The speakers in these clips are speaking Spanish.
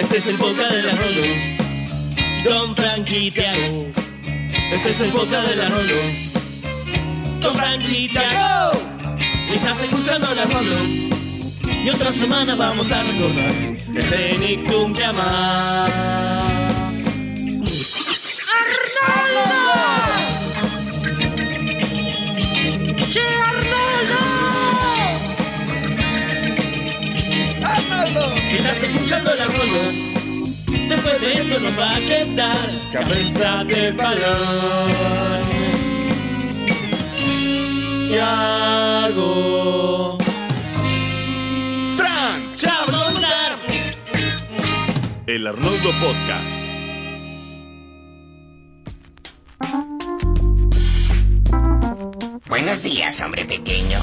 Este es el boca de la. Don Frankie Tiago. Este es el boca de la. Don Frankie Tiago. Estás escuchando la Rolo. Y otra semana vamos a recordar el Zenit Cumbia más. Escuchando la Rolo. Después de esto nos va a quedar cabeza de balón. Tiago. Frank Chablonzar. El Arnoldo Podcast. Buenos días, hombre pequeño.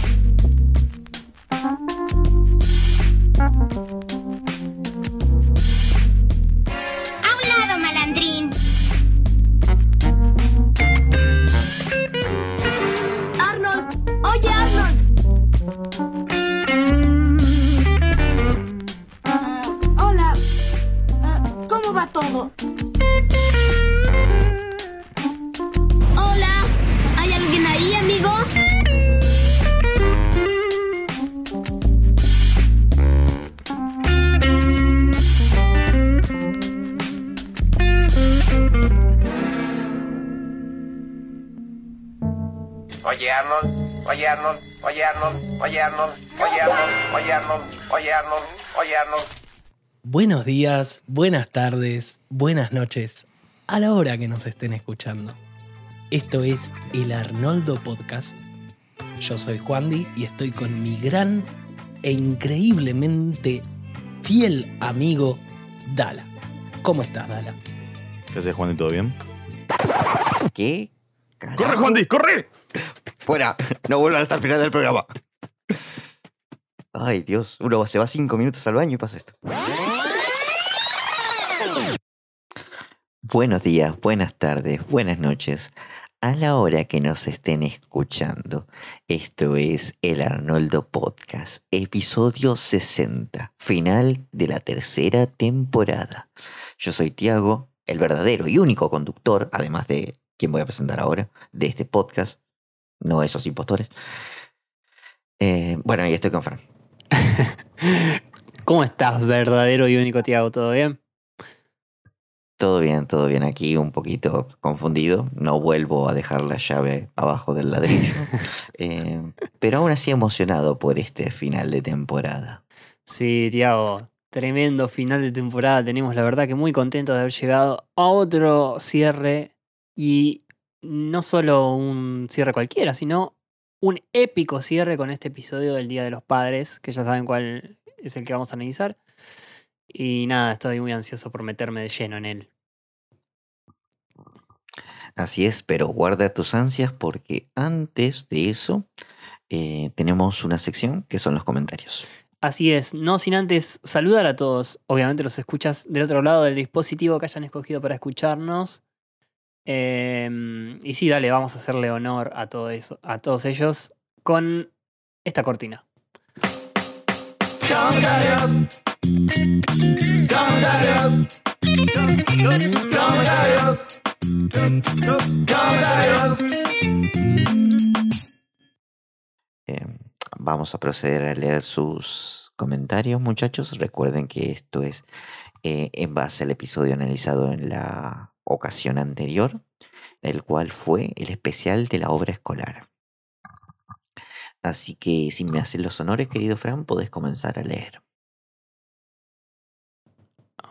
Buenos días, buenas tardes, buenas noches, a la hora que nos estén escuchando. Esto es el Arnoldo Podcast. Yo soy Juan Di y estoy con mi gran e increíblemente fiel amigo Dala. ¿Cómo estás, Dala? ¿Qué haces, Juan? ¿Y todo bien? ¿Qué? Carajo. ¡Corre, Juan Di, corre! Fuera, no vuelvan hasta el final del programa. Ay, Dios, uno se va cinco minutos al baño y pasa esto. Buenos días, buenas tardes, buenas noches. A la hora que nos estén escuchando, esto es el Arnoldo Podcast, episodio 60, final de la tercera temporada. Yo soy Tiago, el verdadero y único conductor, además de quien voy a presentar ahora, de este podcast, no esos impostores. Eh, bueno, y estoy con Fran. ¿Cómo estás, verdadero y único Tiago? ¿Todo bien? Todo bien, todo bien aquí, un poquito confundido. No vuelvo a dejar la llave abajo del ladrillo. Eh, pero aún así emocionado por este final de temporada. Sí, Tiago. Tremendo final de temporada. Tenemos la verdad que muy contentos de haber llegado a otro cierre. Y no solo un cierre cualquiera, sino un épico cierre con este episodio del Día de los Padres, que ya saben cuál es el que vamos a analizar. Y nada, estoy muy ansioso por meterme de lleno en él. Así es, pero guarda tus ansias porque antes de eso eh, tenemos una sección que son los comentarios. Así es, no sin antes saludar a todos, obviamente los escuchas del otro lado del dispositivo que hayan escogido para escucharnos. Em, y sí, dale, vamos a hacerle honor a, todo eso, a todos ellos con esta cortina. Comentarios. Comentarios. Comentarios. Comentarios. Eh, vamos a proceder a leer sus comentarios, muchachos. Recuerden que esto es eh, en base al episodio analizado en la ocasión anterior, el cual fue el especial de la obra escolar. Así que si me hacen los honores, querido Fran, podés comenzar a leer.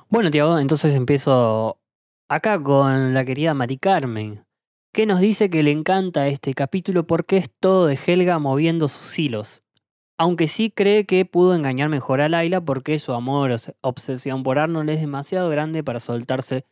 Bueno, Tiago, entonces empiezo acá con la querida Mari Carmen, que nos dice que le encanta este capítulo porque es todo de Helga moviendo sus hilos. Aunque sí cree que pudo engañar mejor a Laila porque su amor o se- obsesión por Arnold es demasiado grande para soltarse,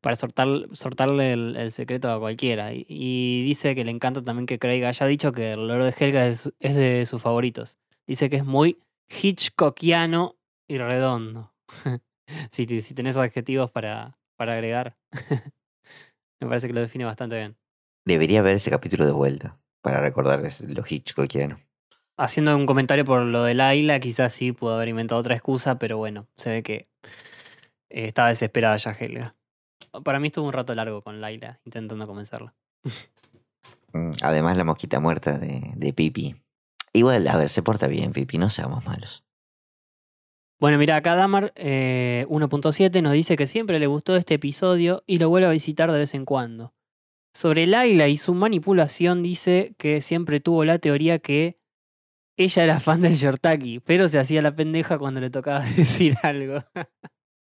para soltar, soltarle el, el secreto a cualquiera. Y, y dice que le encanta también que Craig haya dicho que el loro de Helga es, de sus favoritos. Dice que es muy Hitchcockiano y redondo. si, si tenés adjetivos para, para agregar, me parece que lo define bastante bien. Debería ver ese capítulo de vuelta para recordar lo Hitchcockiano. Haciendo un comentario por lo de Laila, quizás sí pudo haber inventado otra excusa, pero bueno, se ve que eh, estaba desesperada ya Helga. Para mí estuvo un rato largo con Laila intentando convencerla. Mm, Además, la mosquita muerta de, de Pipi. Igual, a ver, se porta bien, Pipi, no seamos malos. Bueno, mira, acá Damar eh, 1.7 nos dice que siempre le gustó este episodio y lo vuelve a visitar de vez en cuando. Sobre Laila y su manipulación dice que siempre tuvo la teoría que ella era fan del Yortaki, pero se hacía la pendeja cuando le tocaba decir algo.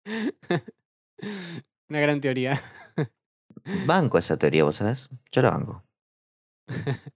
Una gran teoría. Banco esa teoría, ¿vos sabés? Yo la banco.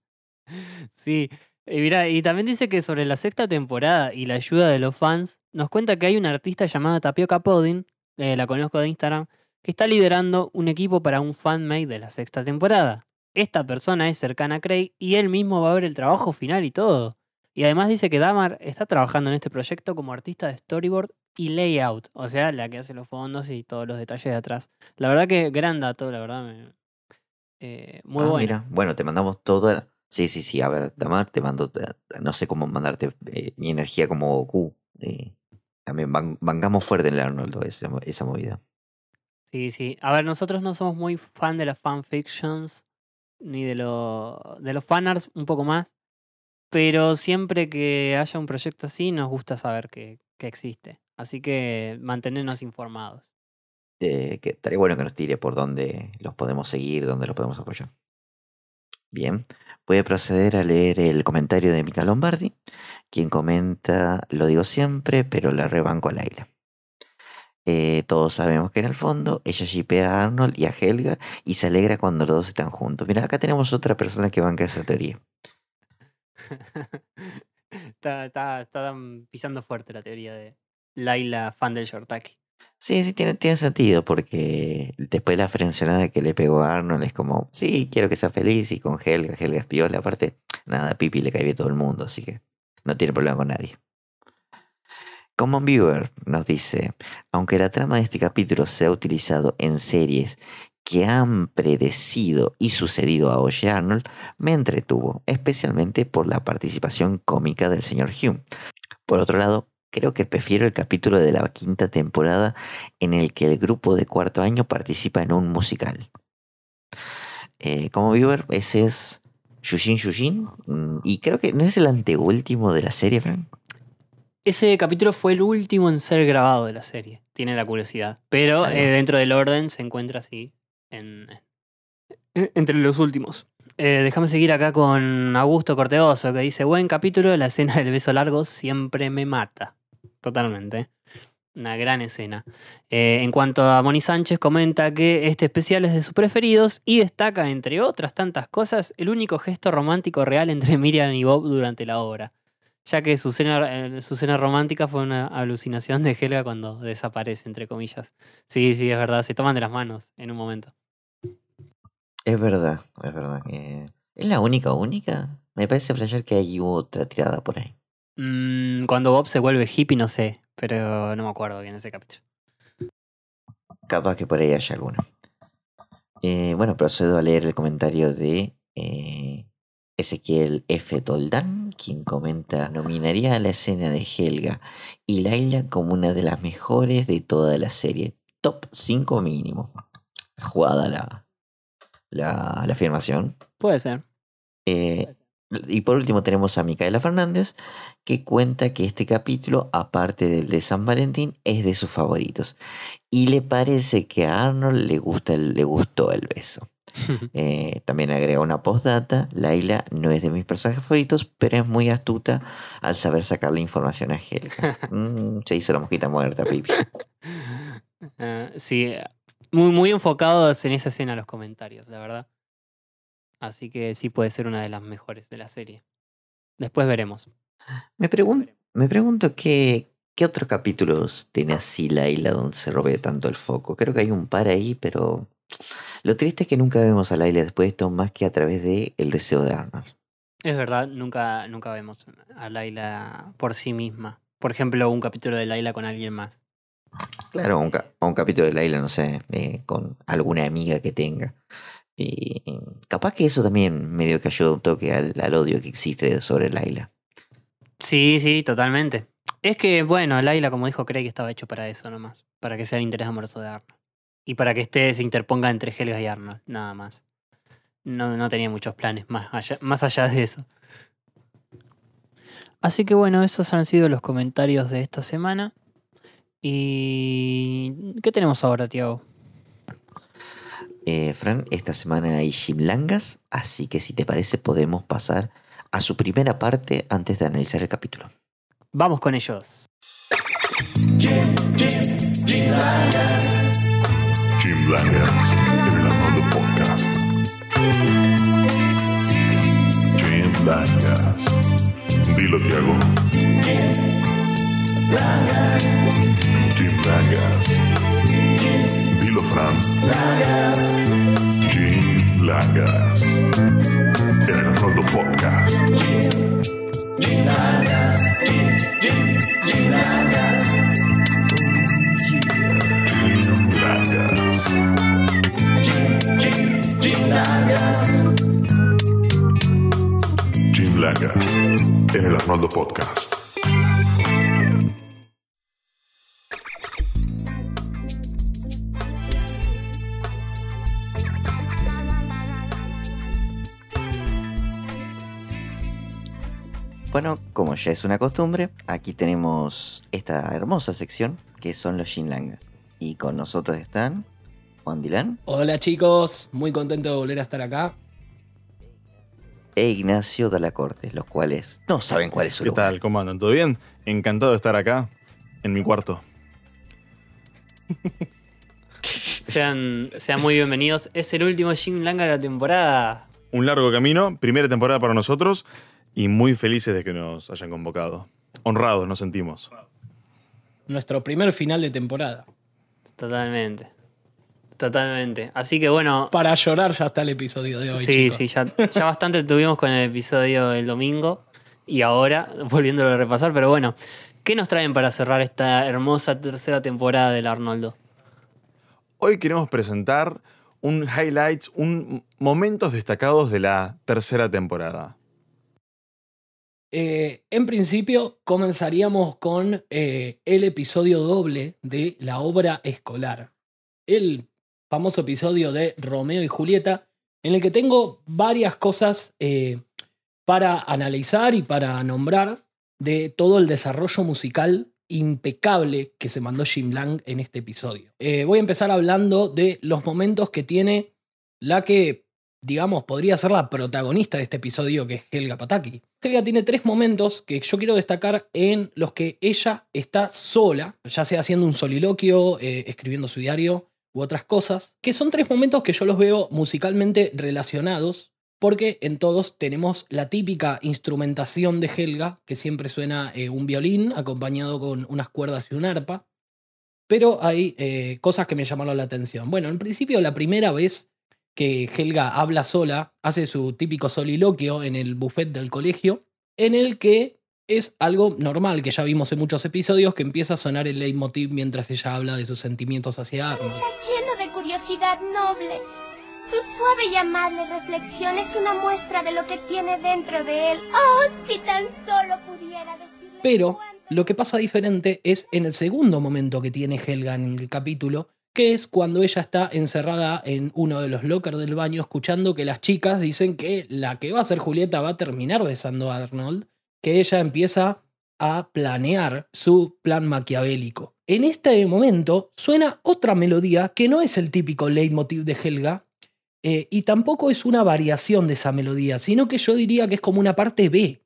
Sí, y mira, y también dice que sobre la sexta temporada y la ayuda de los fans, nos cuenta que hay una artista llamada Tapioca Pudding, eh, la conozco de Instagram, que está liderando un equipo para un fanmade de la sexta temporada. Esta persona es cercana a Craig y él mismo va a ver el trabajo final y todo. Y además dice que Damar está trabajando en este proyecto como artista de storyboard y layout, o sea, la que hace los fondos y todos los detalles de atrás. La verdad que gran dato, la verdad. me- eh, muy ah, bueno. mira, bueno, te mandamos toda. Sí, sí, sí, a ver, Damar, te mando. eh, No sé cómo mandarte eh, mi energía como Goku. eh, también bancamos fuerte en el Arnoldo esa, esa movida. Sí, sí. A ver, nosotros no somos muy fan de las fanfictions ni de, lo, de los fanarts, un poco más. Pero siempre que haya un proyecto así, nos gusta saber que, que existe. Así que mantenernos informados. eh, que estaría bueno que nos tire por dónde los podemos seguir, dónde los podemos apoyar. Bien, voy a proceder a leer el comentario de Mika Lombardi, quien comenta, lo digo siempre, pero la rebanco a Laila. Eh, todos sabemos que en el fondo ella shipea a Arnold y a Helga y se alegra cuando los dos están juntos. Mira, acá tenemos otra persona que banca esa teoría. está, pisando fuerte la teoría de Laila, fan del Shortaki. Sí, sí, tiene, tiene sentido, porque después de la frencionada que le pegó a Arnold es como, sí, quiero que sea feliz, y con Helga, Helga es piola, aparte, nada, a Pipi le cae bien todo el mundo, así que no tiene problema con nadie. Common Viewer nos dice, aunque la trama de este capítulo se ha utilizado en series que han predecido y sucedido a Oye Arnold, me entretuvo, especialmente por la participación cómica del señor Hume. Por otro lado, creo que prefiero el capítulo de la quinta temporada en el que el grupo de cuarto año participa en un musical. Eh, como viewer, ese es Yushin Yushin, mm, y creo que no es el anteúltimo de la serie, Frank. Ese capítulo fue el último en ser grabado de la serie. Tiene la curiosidad. Pero eh, dentro del orden se encuentra así. En, en- entre los últimos. Eh, déjame seguir acá con Augusto Corteoso que dice: Buen capítulo, la escena del beso largo siempre me mata. Totalmente. Una gran escena. Eh, en cuanto a Moni Sánchez, comenta que este especial es de sus preferidos y destaca, entre otras tantas cosas, el único gesto romántico real entre Miriam y Bob durante la obra ya que su cena, eh, su cena romántica fue una alucinación de Helga cuando desaparece, entre comillas. Sí, sí, es verdad, se toman de las manos en un momento. Es verdad, es verdad. que ¿Es la única, única? Me parece flashear que hay otra tirada por ahí. Mm, cuando Bob se vuelve hippie, no sé, pero no me acuerdo bien ese capítulo. Capaz que por ahí haya alguna. Eh, bueno, procedo a leer el comentario de eh, Ezequiel F. Toldán, quien comenta, nominaría a la escena de Helga y Laila como una de las mejores de toda la serie. Top 5 mínimo. Jugada la, la, la afirmación. Puede ser. Eh, y por último tenemos a Micaela Fernández, que cuenta que este capítulo, aparte del de San Valentín, es de sus favoritos. Y le parece que a Arnold le, gusta el- le gustó el beso. Eh, también agrega una postdata, Laila no es de mis personajes favoritos, pero es muy astuta al saber sacarle información a Helga. Mm, se hizo la mosquita muerta, Pipi. Eh, sí, muy, muy enfocados en esa escena los comentarios, la verdad. Así que sí puede ser una de las mejores de la serie. Después veremos. Me, pregun- me pregunto qué, qué otros capítulos tiene así Laila donde se robe tanto el foco. Creo que hay un par ahí, pero lo triste es que nunca vemos a Laila después de esto más que a través de El deseo de Arnold. Es verdad, nunca, nunca vemos a Laila por sí misma. Por ejemplo, un capítulo de Laila con alguien más. Claro, un, un capítulo de Laila, no sé, eh, con alguna amiga que tenga. Y capaz que eso también medio que ayuda un toque al, al odio que existe sobre Laila. Sí, sí, totalmente. Es que, bueno, Laila, como dijo Craig, estaba hecho para eso nomás. Para que sea el interés amoroso de Arnold. Y para que este se interponga entre Helga y Arnold, nada más. No, no tenía muchos planes más allá, más allá de eso. Así que bueno, esos han sido los comentarios de esta semana. ¿Y qué tenemos ahora, Tiago? Eh, Fran, esta semana hay Shimlangas, así que si te parece podemos pasar a su primera parte antes de analizar el capítulo. Vamos con ellos. Jim Langas en el Arnoldo Podcast. Jim Langas. Dilo, Tiago. Jim Langas. Dilo, Fran. Jim Langas. En el Arnoldo Podcast. Jim Langas. Jim Langas en el Arnoldo Podcast. Bueno, como ya es una costumbre, aquí tenemos esta hermosa sección que son los Shinlangas. Y con nosotros están Juan Dilán Hola chicos, muy contento de volver a estar acá. e Ignacio de la Corte, los cuales no saben cuál es su ¿Qué lugar. tal? ¿Cómo andan? ¿Todo bien? Encantado de estar acá, en mi cuarto. Sean, sean muy bienvenidos. Es el último Jim Langa de la temporada. Un largo camino, primera temporada para nosotros y muy felices de que nos hayan convocado. Honrados nos sentimos. Nuestro primer final de temporada. Totalmente. Totalmente. Así que bueno. Para llorar ya está el episodio de hoy. sí, chicos. sí, ya, ya bastante tuvimos con el episodio del domingo. Y ahora, volviéndolo a repasar, pero bueno. ¿Qué nos traen para cerrar esta hermosa tercera temporada del Arnoldo? Hoy queremos presentar un highlights, un momentos destacados de la tercera temporada. Eh, en principio, comenzaríamos con eh, el episodio doble de la obra escolar. El famoso episodio de Romeo y Julieta, en el que tengo varias cosas eh, para analizar y para nombrar de todo el desarrollo musical impecable que se mandó Jim Lang en este episodio. Voy a empezar hablando de los momentos que tiene la que, digamos, podría ser la protagonista de este episodio, que es Helga Pataki. Helga tiene tres momentos que yo quiero destacar en los que ella está sola, ya sea haciendo un soliloquio, eh, escribiendo su diario u otras cosas, que son tres momentos que yo los veo musicalmente relacionados, porque en todos tenemos la típica instrumentación de Helga, que siempre suena eh, un violín acompañado con unas cuerdas y un arpa, pero hay eh, cosas que me llamaron la atención. Bueno, en principio la primera vez que Helga habla sola, hace su típico soliloquio en el buffet del colegio, en el que es algo normal que ya vimos en muchos episodios, que empieza a sonar el leitmotiv mientras ella habla de sus sentimientos hacia Arnold. Está lleno de curiosidad noble. Su suave y amable reflexión es una muestra de lo que tiene dentro de él. Oh, si tan solo pudiera decirle. Pero lo que pasa diferente es en el segundo momento que tiene Helga en el capítulo, que es cuando ella está encerrada en uno de los lockers del baño escuchando que las chicas dicen que la que va a ser Julieta va a terminar besando a Arnold, que ella empieza a planear su plan maquiavélico. En este momento suena otra melodía que no es el típico leitmotiv de Helga, eh, y tampoco es una variación de esa melodía, sino que yo diría que es como una parte B.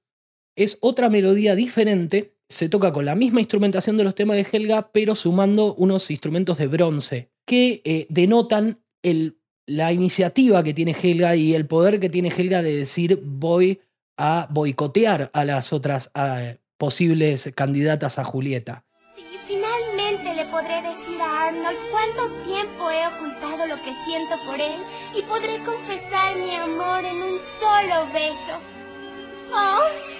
Es otra melodía diferente, se toca con la misma instrumentación de los temas de Helga, pero sumando unos instrumentos de bronce que eh, denotan la iniciativa que tiene Helga y el poder que tiene Helga de decir voy a boicotear a las otras posibles candidatas a Julieta. Finalmente le podré decir a Arnold cuánto tiempo he ocultado lo que siento por él y podré confesar mi amor en un solo beso. Oh.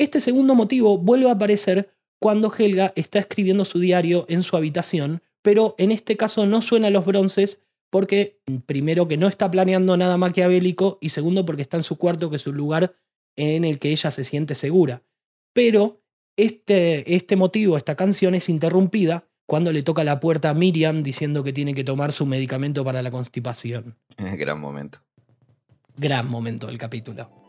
Este segundo motivo vuelve a aparecer cuando Helga está escribiendo su diario en su habitación, pero en este caso no suena los bronces porque primero que no está planeando nada maquiavélico y segundo porque está en su cuarto que es un lugar en el que ella se siente segura. Pero Este, este motivo, esta canción es interrumpida cuando le toca la puerta a Miriam diciendo que tiene que tomar su medicamento para la constipación. Gran momento. Gran momento del capítulo.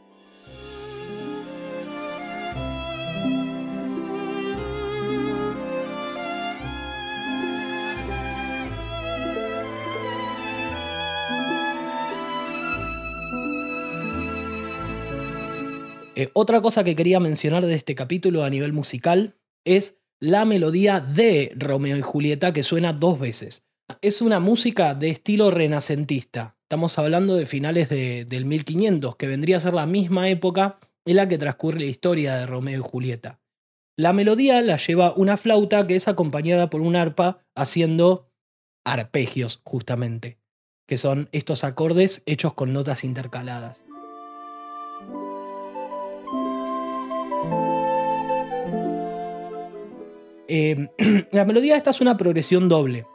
Eh, otra cosa que quería mencionar de este capítulo a nivel musical es la melodía de Romeo y Julieta que suena dos veces. Es una música de estilo renacentista. Estamos hablando de finales de- del 1500, que vendría a ser la misma época en la que transcurre la historia de Romeo y Julieta. La melodía la lleva una flauta que es acompañada por un arpa haciendo arpegios, justamente, que son estos acordes hechos con notas intercaladas. Eh, la melodía esta es una progresión doble.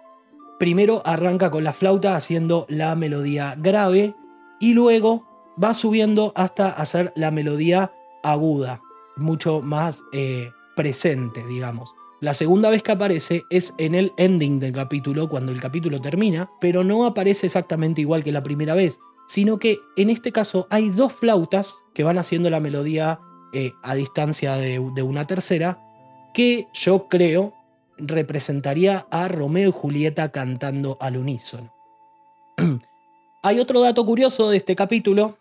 Primero arranca con la flauta haciendo la melodía grave y luego va subiendo hasta hacer la melodía aguda, mucho más eh, presente, digamos. La segunda vez que aparece es en el ending del capítulo, cuando el capítulo termina, pero no aparece exactamente igual que la primera vez, sino que en este caso hay dos flautas que van haciendo la melodía eh, a distancia de, de una tercera, que yo creo representaría a Romeo y Julieta cantando al unísono. Hay otro dato curioso de este capítulo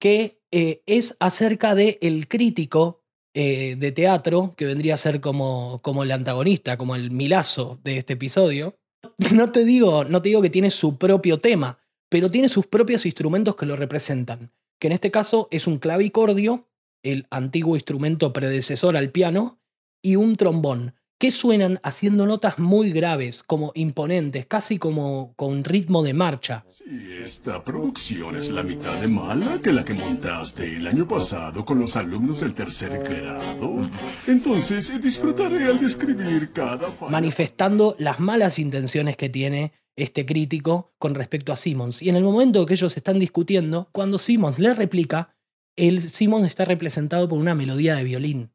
que eh, es acerca de el crítico eh, de teatro, que vendría a ser como, como el antagonista, como el milazo de este episodio. No te, digo, no te digo que tiene su propio tema, pero tiene sus propios instrumentos que lo representan, que en este caso es un clavicordio, el antiguo instrumento predecesor al piano, y un trombón, que suenan haciendo notas muy graves, como imponentes, casi como con ritmo de marcha. Si esta producción es la mitad de mala que la que montaste el año pasado con los alumnos del tercer grado, entonces disfrutaré al describir cada falla. manifestando las malas intenciones que tiene este crítico con respecto a Simmons. Y en el momento que ellos están discutiendo, cuando Simmons le replica, el Simmons está representado por una melodía de violín.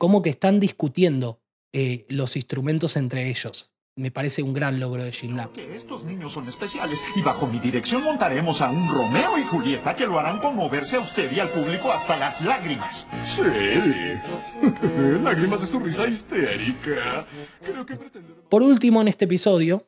Como que están discutiendo eh, los instrumentos entre ellos. Me parece un gran logro de Lamb. Que estos niños son especiales y bajo mi dirección montaremos a un Romeo y Julieta que lo harán conmoverse a usted y al público hasta las lágrimas. Sí. Lágrimas de su risa histérica. Creo que pretende... Por último, en este episodio,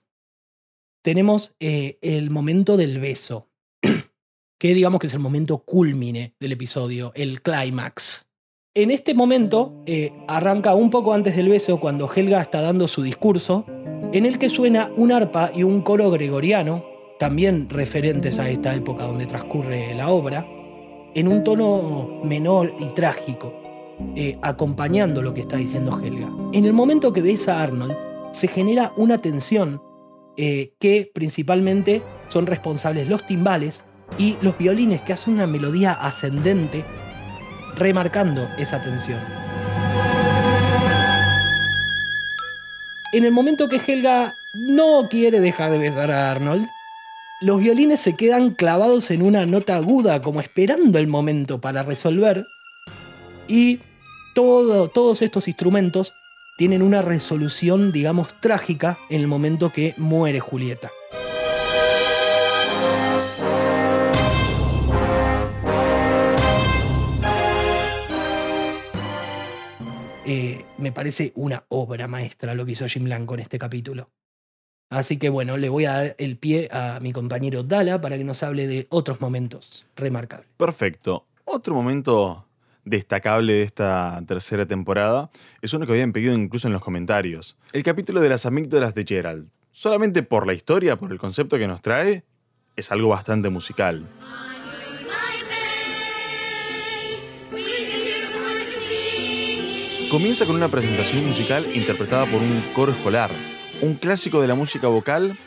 tenemos eh, el momento del beso, que digamos que es el momento culmine del episodio, el clímax. En este momento eh, arranca un poco antes del beso, cuando Helga está dando su discurso, en el que suena un arpa y un coro gregoriano, también referentes a esta época donde transcurre la obra, en un tono menor y trágico, eh, acompañando lo que está diciendo Helga. En el momento que besa a Arnold, se genera una tensión eh, que principalmente son responsables los timbales y los violines que hacen una melodía ascendente remarcando esa tensión. En el momento que Helga no quiere dejar de besar a Arnold, los violines se quedan clavados en una nota aguda, como esperando el momento para resolver, y todo- todos estos instrumentos tienen una resolución, digamos, trágica en el momento que muere Julieta. Eh, me parece una obra maestra lo que hizo Jim Lang con este capítulo. Así que bueno, le voy a dar el pie a mi compañero Dala para que nos hable de otros momentos remarcables. Perfecto. Otro momento destacable de esta tercera temporada es uno que habían pedido incluso en los comentarios. El capítulo de las amígdalas de Gerald. Solamente por la historia, por el concepto que nos trae, es algo bastante musical. Comienza con una presentación musical interpretada por un coro escolar, un clásico de la música vocal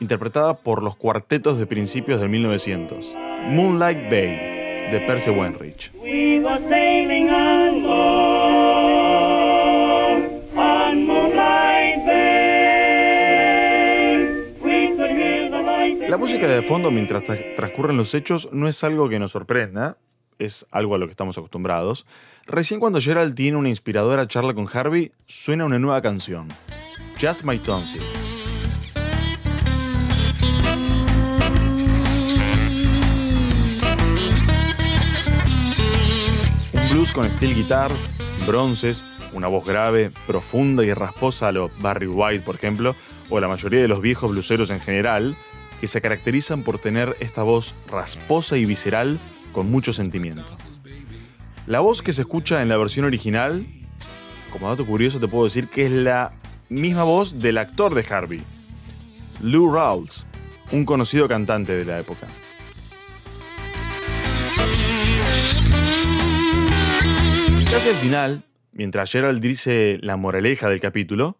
interpretada por los cuartetos de principios del 1900. Moonlight Bay, de Percy Wenrich. We were sailing on Moon, on Moonlight Bay. We could hear the light La música de fondo mientras tra- transcurren los hechos no es algo que nos sorprenda. es algo a lo que estamos acostumbrados, recién cuando Gerald tiene una inspiradora charla con Harvey, suena una nueva canción, Just My Tonsils. Un blues con steel guitar, bronces, una voz grave, profunda y rasposa a lo Barry White, por ejemplo, o la mayoría de los viejos bluseros en general, que se caracterizan por tener esta voz rasposa y visceral con mucho sentimiento. La voz que se escucha en la versión original, como dato curioso te puedo decir que es la misma voz del actor de Harvey, Lou Rawls, un conocido cantante de la época. Casi al final, mientras Gerald dice la moraleja del capítulo,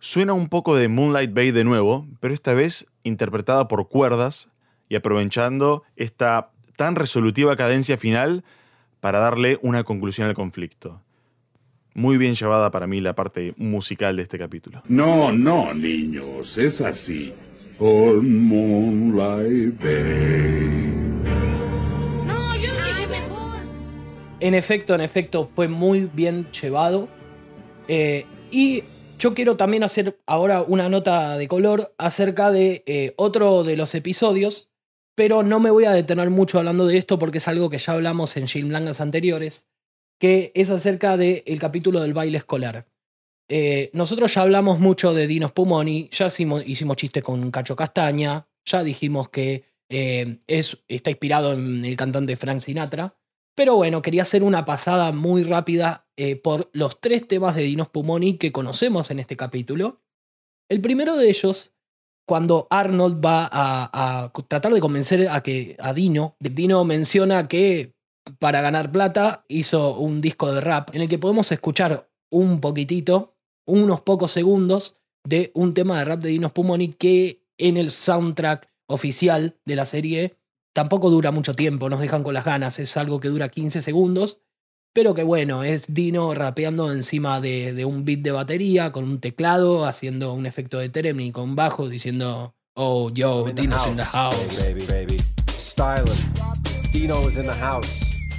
suena un poco de Moonlight Bay de nuevo, pero esta vez interpretada por cuerdas y aprovechando esta tan resolutiva cadencia final para darle una conclusión al conflicto. Muy bien llevada para mí la parte musical de este capítulo. No, no, niños, es así. On Moonlight Bay. No, yo lo hice mejor. En efecto, en efecto, fue muy bien llevado. Eh, y yo quiero también hacer ahora una nota de color acerca de eh, otro de los episodios, pero no me voy a detener mucho hablando de esto porque es algo que ya hablamos en Jim Blangas anteriores, que es acerca del capítulo del baile escolar. Eh, nosotros ya hablamos mucho de Dino Spumoni, ya hicimos, hicimos chistes con Cacho Castaña, ya dijimos que eh, es, está inspirado en el cantante Frank Sinatra. Pero bueno, quería hacer una pasada muy rápida eh, por los tres temas de Dino Spumoni que conocemos en este capítulo. El primero de ellos, cuando Arnold va a, tratar de convencer a, que, a Dino, Dino menciona que para ganar plata hizo un disco de rap en el que podemos escuchar un poquitito, unos pocos segundos de un tema de rap de Dino Spumoni que en el soundtrack oficial de la serie tampoco dura mucho tiempo, nos dejan con las ganas, es algo que dura 15 segundos, pero que bueno, es Dino rapeando encima de, de un beat de batería, con un teclado, haciendo un efecto de Teremni con bajo, diciendo, oh, yo, Dino's in the house. Baby, baby. Styling. Dino is in the house.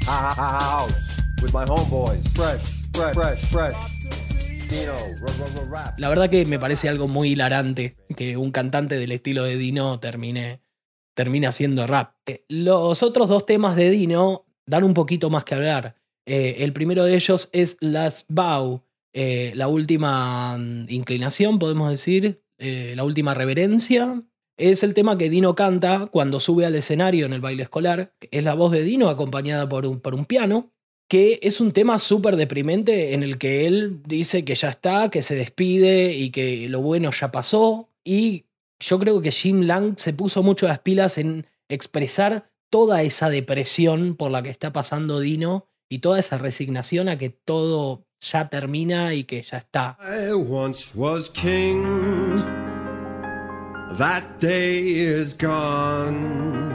Ha, ha, ha, house. With my homeboys. Fresh, fresh, fresh, fresh. Dino. La verdad que me parece algo muy hilarante que un cantante del estilo de Dino termine, termine haciendo rap. Eh, Los otros dos temas de Dino dan un poquito más que hablar. Eh, el primero de ellos es Last Bow, eh, la última mm, inclinación, podemos decir, eh, la última reverencia. Es el tema que Dino canta cuando sube al escenario en el baile escolar. Es la voz de Dino acompañada por un, por un piano, que es un tema súper deprimente en el que él dice que ya está, que se despide y que lo bueno ya pasó. Y yo creo que Jim Lang se puso mucho las pilas en expresar toda esa depresión por la que está pasando Dino y toda esa resignación a que todo ya termina y que ya está. I once was king. That day is gone.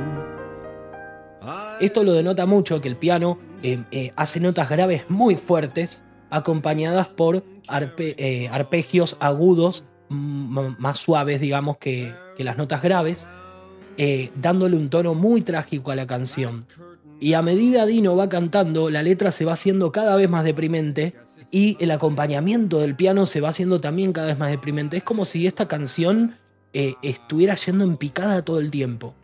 I- Esto lo denota mucho que el piano eh, eh, hace notas graves muy fuertes, acompañadas por arpe- eh, arpegios agudos mm, más suaves, digamos, que, que las notas graves, dándole un tono muy trágico a la canción. Y a medida Dino va cantando, la letra se va haciendo cada vez más deprimente y el acompañamiento del piano se va haciendo también cada vez más deprimente. Es como si esta canción eh, estuviera yendo en picada todo el tiempo.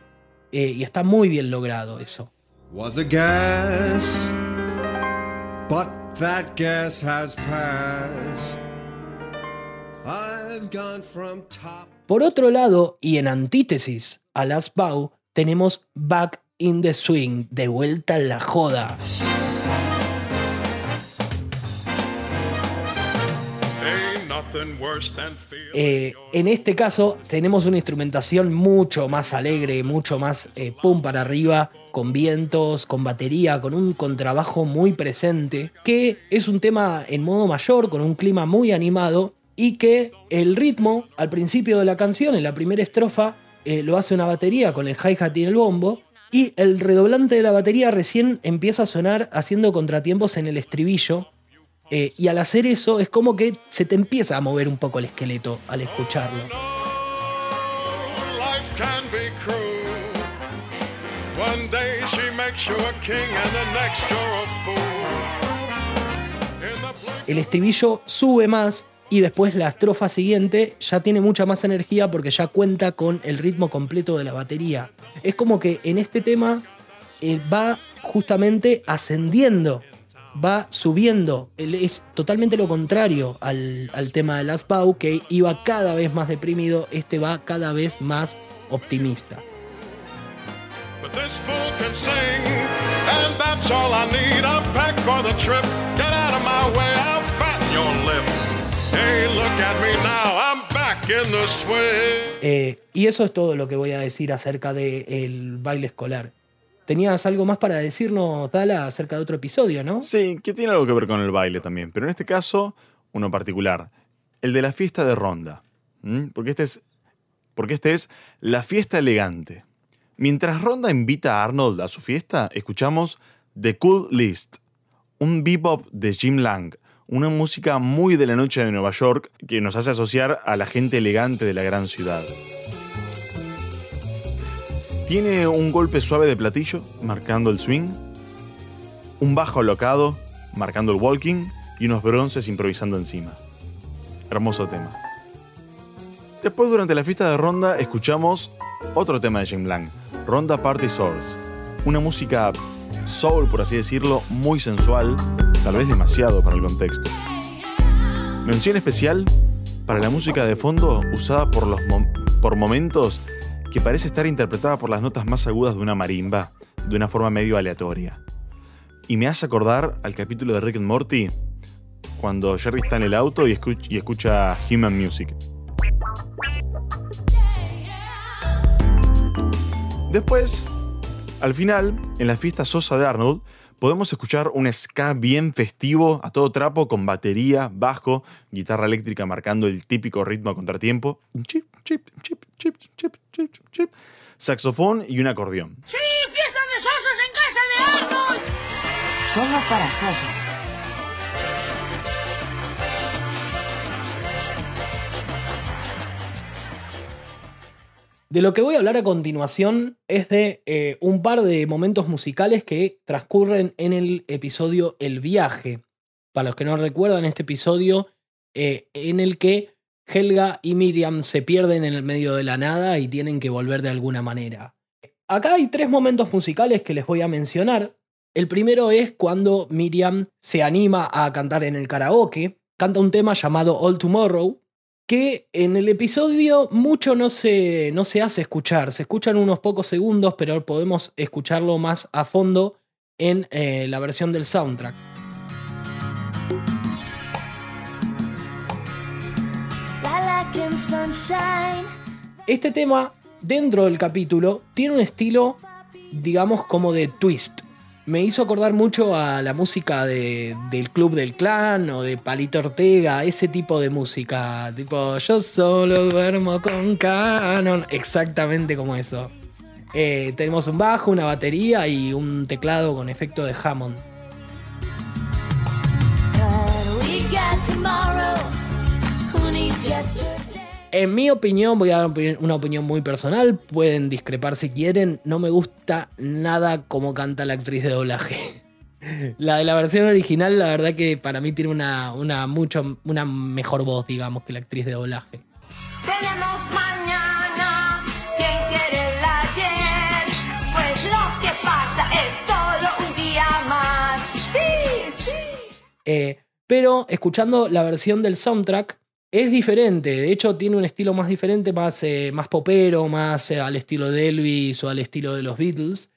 Eh, y está muy bien logrado eso. was a guess, but that guess has passed. I've gone from top. Por otro lado, y en antítesis a Last Bow, tenemos Back in the Swing, de vuelta en la joda. Eh, en este caso tenemos una instrumentación mucho más alegre, mucho más eh, pum para arriba, con vientos, con batería, con un contrabajo muy presente, que es un tema en modo mayor, con un clima muy animado, y que el ritmo al principio de la canción, en la primera estrofa, eh, lo hace una batería con el hi-hat y el bombo, y el redoblante de la batería recién empieza a sonar haciendo contratiempos en el estribillo, eh, y al hacer eso es como que se te empieza a mover un poco el esqueleto al escucharlo. El estribillo sube más y después la estrofa siguiente ya tiene mucha más energía porque ya cuenta con el ritmo completo de la batería. Es como que en este tema eh, va justamente ascendiendo, va subiendo. Es totalmente lo contrario al, al tema de Last Bow, que iba cada vez más deprimido, este va cada vez más optimista. But Eh, y eso es todo lo que voy a decir acerca del baile escolar. ¿Tenías algo más para decirnos, Dala, acerca de otro episodio, no? Sí, que tiene algo que ver con el baile también, pero en este caso, uno particular. El de la fiesta de ronda. ¿Mm? Porque este es. Porque este es la fiesta elegante. Mientras Ronda invita a Arnold a su fiesta, escuchamos The Cool List, un bebop de Jim Lang, una música muy de la noche de Nueva York que nos hace asociar a la gente elegante de la gran ciudad. Tiene un golpe suave de platillo, marcando el swing, un bajo alocado, marcando el walking, y unos bronces improvisando encima. Hermoso tema. Después, durante la fiesta de Ronda, escuchamos otro tema de Jim Lang, Ronda Party Souls. Una música soul, por así decirlo, muy sensual, tal vez demasiado para el contexto. Mención especial para la música de fondo usada por, los por momentos que parece estar interpretada por las notas más agudas de una marimba, de una forma medio aleatoria. Y me hace acordar al capítulo de Rick and Morty, cuando Jerry está en el auto y, y escucha Human Music. Después, al final, en la fiesta sosa de Arnold, podemos escuchar un ska bien festivo, a todo trapo, con batería, bajo, guitarra eléctrica marcando el típico ritmo a contratiempo, chip, chip, chip, chip, chip, chip, chip, saxofón y un acordeón. ¡Sí! ¡Fiesta de sosos en casa de Arnold! Solo para sosos. De lo que voy a hablar a continuación es de eh, un par de momentos musicales que transcurren en el episodio El viaje. Para los que no recuerdan, este episodio eh, en el que Helga y Miriam se pierden en el medio de la nada y tienen que volver de alguna manera. Acá hay tres momentos musicales que les voy a mencionar. El primero es cuando Miriam se anima a cantar en el karaoke, canta un tema llamado All Tomorrow, que en el episodio mucho no se, no se hace escuchar, se escuchan unos pocos segundos, pero podemos escucharlo más a fondo en eh, la versión del soundtrack. Este tema, dentro del capítulo, tiene un estilo, digamos, como de twist. Me hizo acordar mucho a la música de- del Club del Clan o de Palito Ortega, ese tipo de música. Tipo, yo solo duermo con canon. Exactamente como eso. Eh, tenemos un bajo, una batería y un teclado con efecto de Hammond. En mi opinión, voy a dar una opinión- muy personal, pueden discrepar si quieren, no me gusta nada como canta la actriz de doblaje. La de la versión original, la verdad que para mí tiene una, una, mucho, una mejor voz, digamos, que la actriz de doblaje. Tenemos mañana. ¿Quién quiere el ayer? Pues lo que pasa es solo un día más. Sí, sí. Eh, pero escuchando la versión del soundtrack es diferente. De hecho, tiene un estilo más diferente, más, eh, más popero, más eh, al estilo de Elvis o al estilo de los Beatles.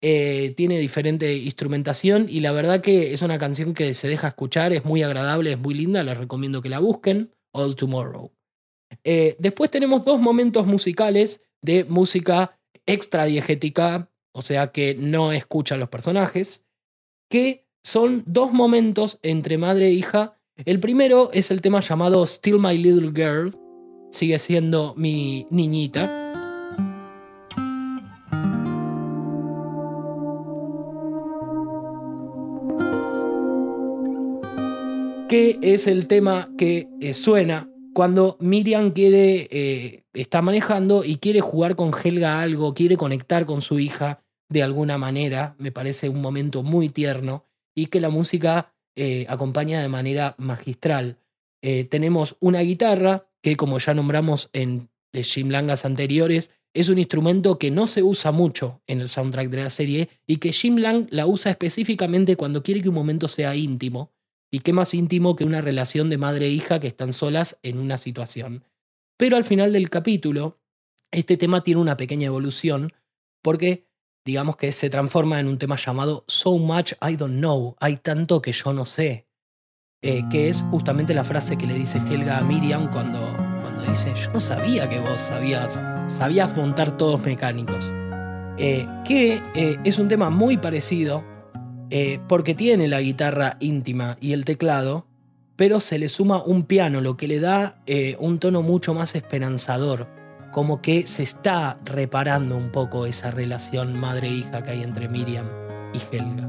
Eh, tiene diferente instrumentación y la verdad que es una canción que se deja escuchar, es muy agradable, es muy linda, les recomiendo que la busquen. All Tomorrow. Después tenemos dos momentos musicales de música extra diegética, o sea que no escuchan los personajes, que son dos momentos entre madre e hija. El primero es el tema llamado Still My Little Girl, sigue siendo mi niñita. que es el tema que eh, suena cuando Miriam quiere, eh, está manejando y quiere jugar con Helga algo, quiere conectar con su hija de alguna manera, me parece un momento muy tierno y que la música eh, acompaña de manera magistral. Eh, tenemos una guitarra que, como ya nombramos en eh, Langas anteriores, es un instrumento que no se usa mucho en el soundtrack de la serie y que Jim Lang la usa específicamente cuando quiere que un momento sea íntimo. Y qué más íntimo que una relación de madre e hija que están solas en una situación. Pero al final del capítulo, este tema tiene una pequeña evolución porque digamos que se transforma en un tema llamado So Much I Don't Know, hay tanto que yo no sé, eh, que es justamente la frase que le dice Helga a Miriam cuando, cuando dice, yo no sabía que vos sabías, sabías montar todos mecánicos, Eh, que eh, es un tema muy parecido eh, porque tiene la guitarra íntima y el teclado, pero se le suma un piano, lo que le da un tono mucho más esperanzador como que se está reparando un poco esa relación madre-hija que hay entre Miriam y Helga.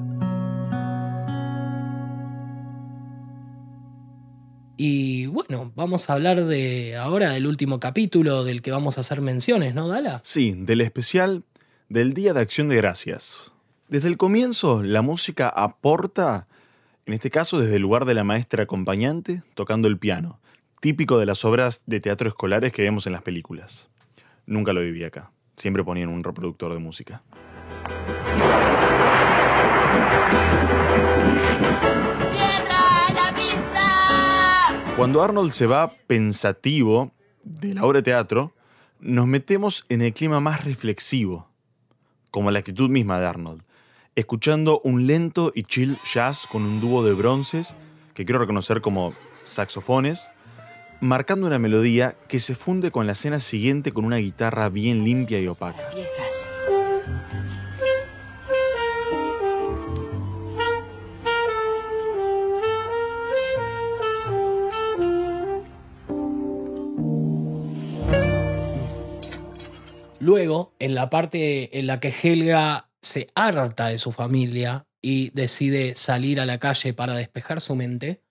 Y bueno, vamos a hablar de ahora del último capítulo del que vamos a hacer menciones, ¿no, Dala? Sí, del especial del Día de Acción de Gracias. Desde el comienzo, la música aporta, en este caso desde el lugar de la maestra acompañante, tocando el piano, típico de las obras de teatro escolares que vemos en las películas. Nunca lo viví acá. Siempre ponían un reproductor de música. ¡Tierra a la vista! Cuando Arnold se va pensativo de la obra de teatro, nos metemos en el clima más reflexivo, como la actitud misma de Arnold, escuchando un lento y chill jazz con un dúo de bronces que quiero reconocer como saxofones, marcando una melodía que se funde con la escena siguiente con una guitarra bien limpia y opaca. Luego, en la parte en la que Helga se harta de su familia y decide salir a la calle para despejar su mente,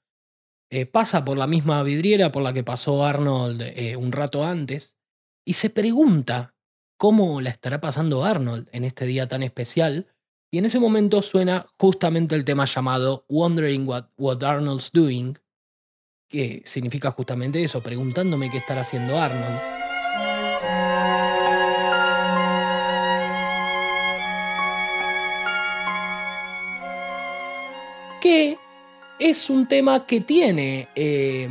eh, pasa por la misma vidriera por la que pasó Arnold eh, un rato antes y se pregunta cómo la estará pasando Arnold en este día tan especial. Y en ese momento suena justamente el tema llamado Wondering What, what Arnold's Doing, que significa justamente eso, preguntándome qué estará haciendo Arnold. que es un tema que tiene, eh,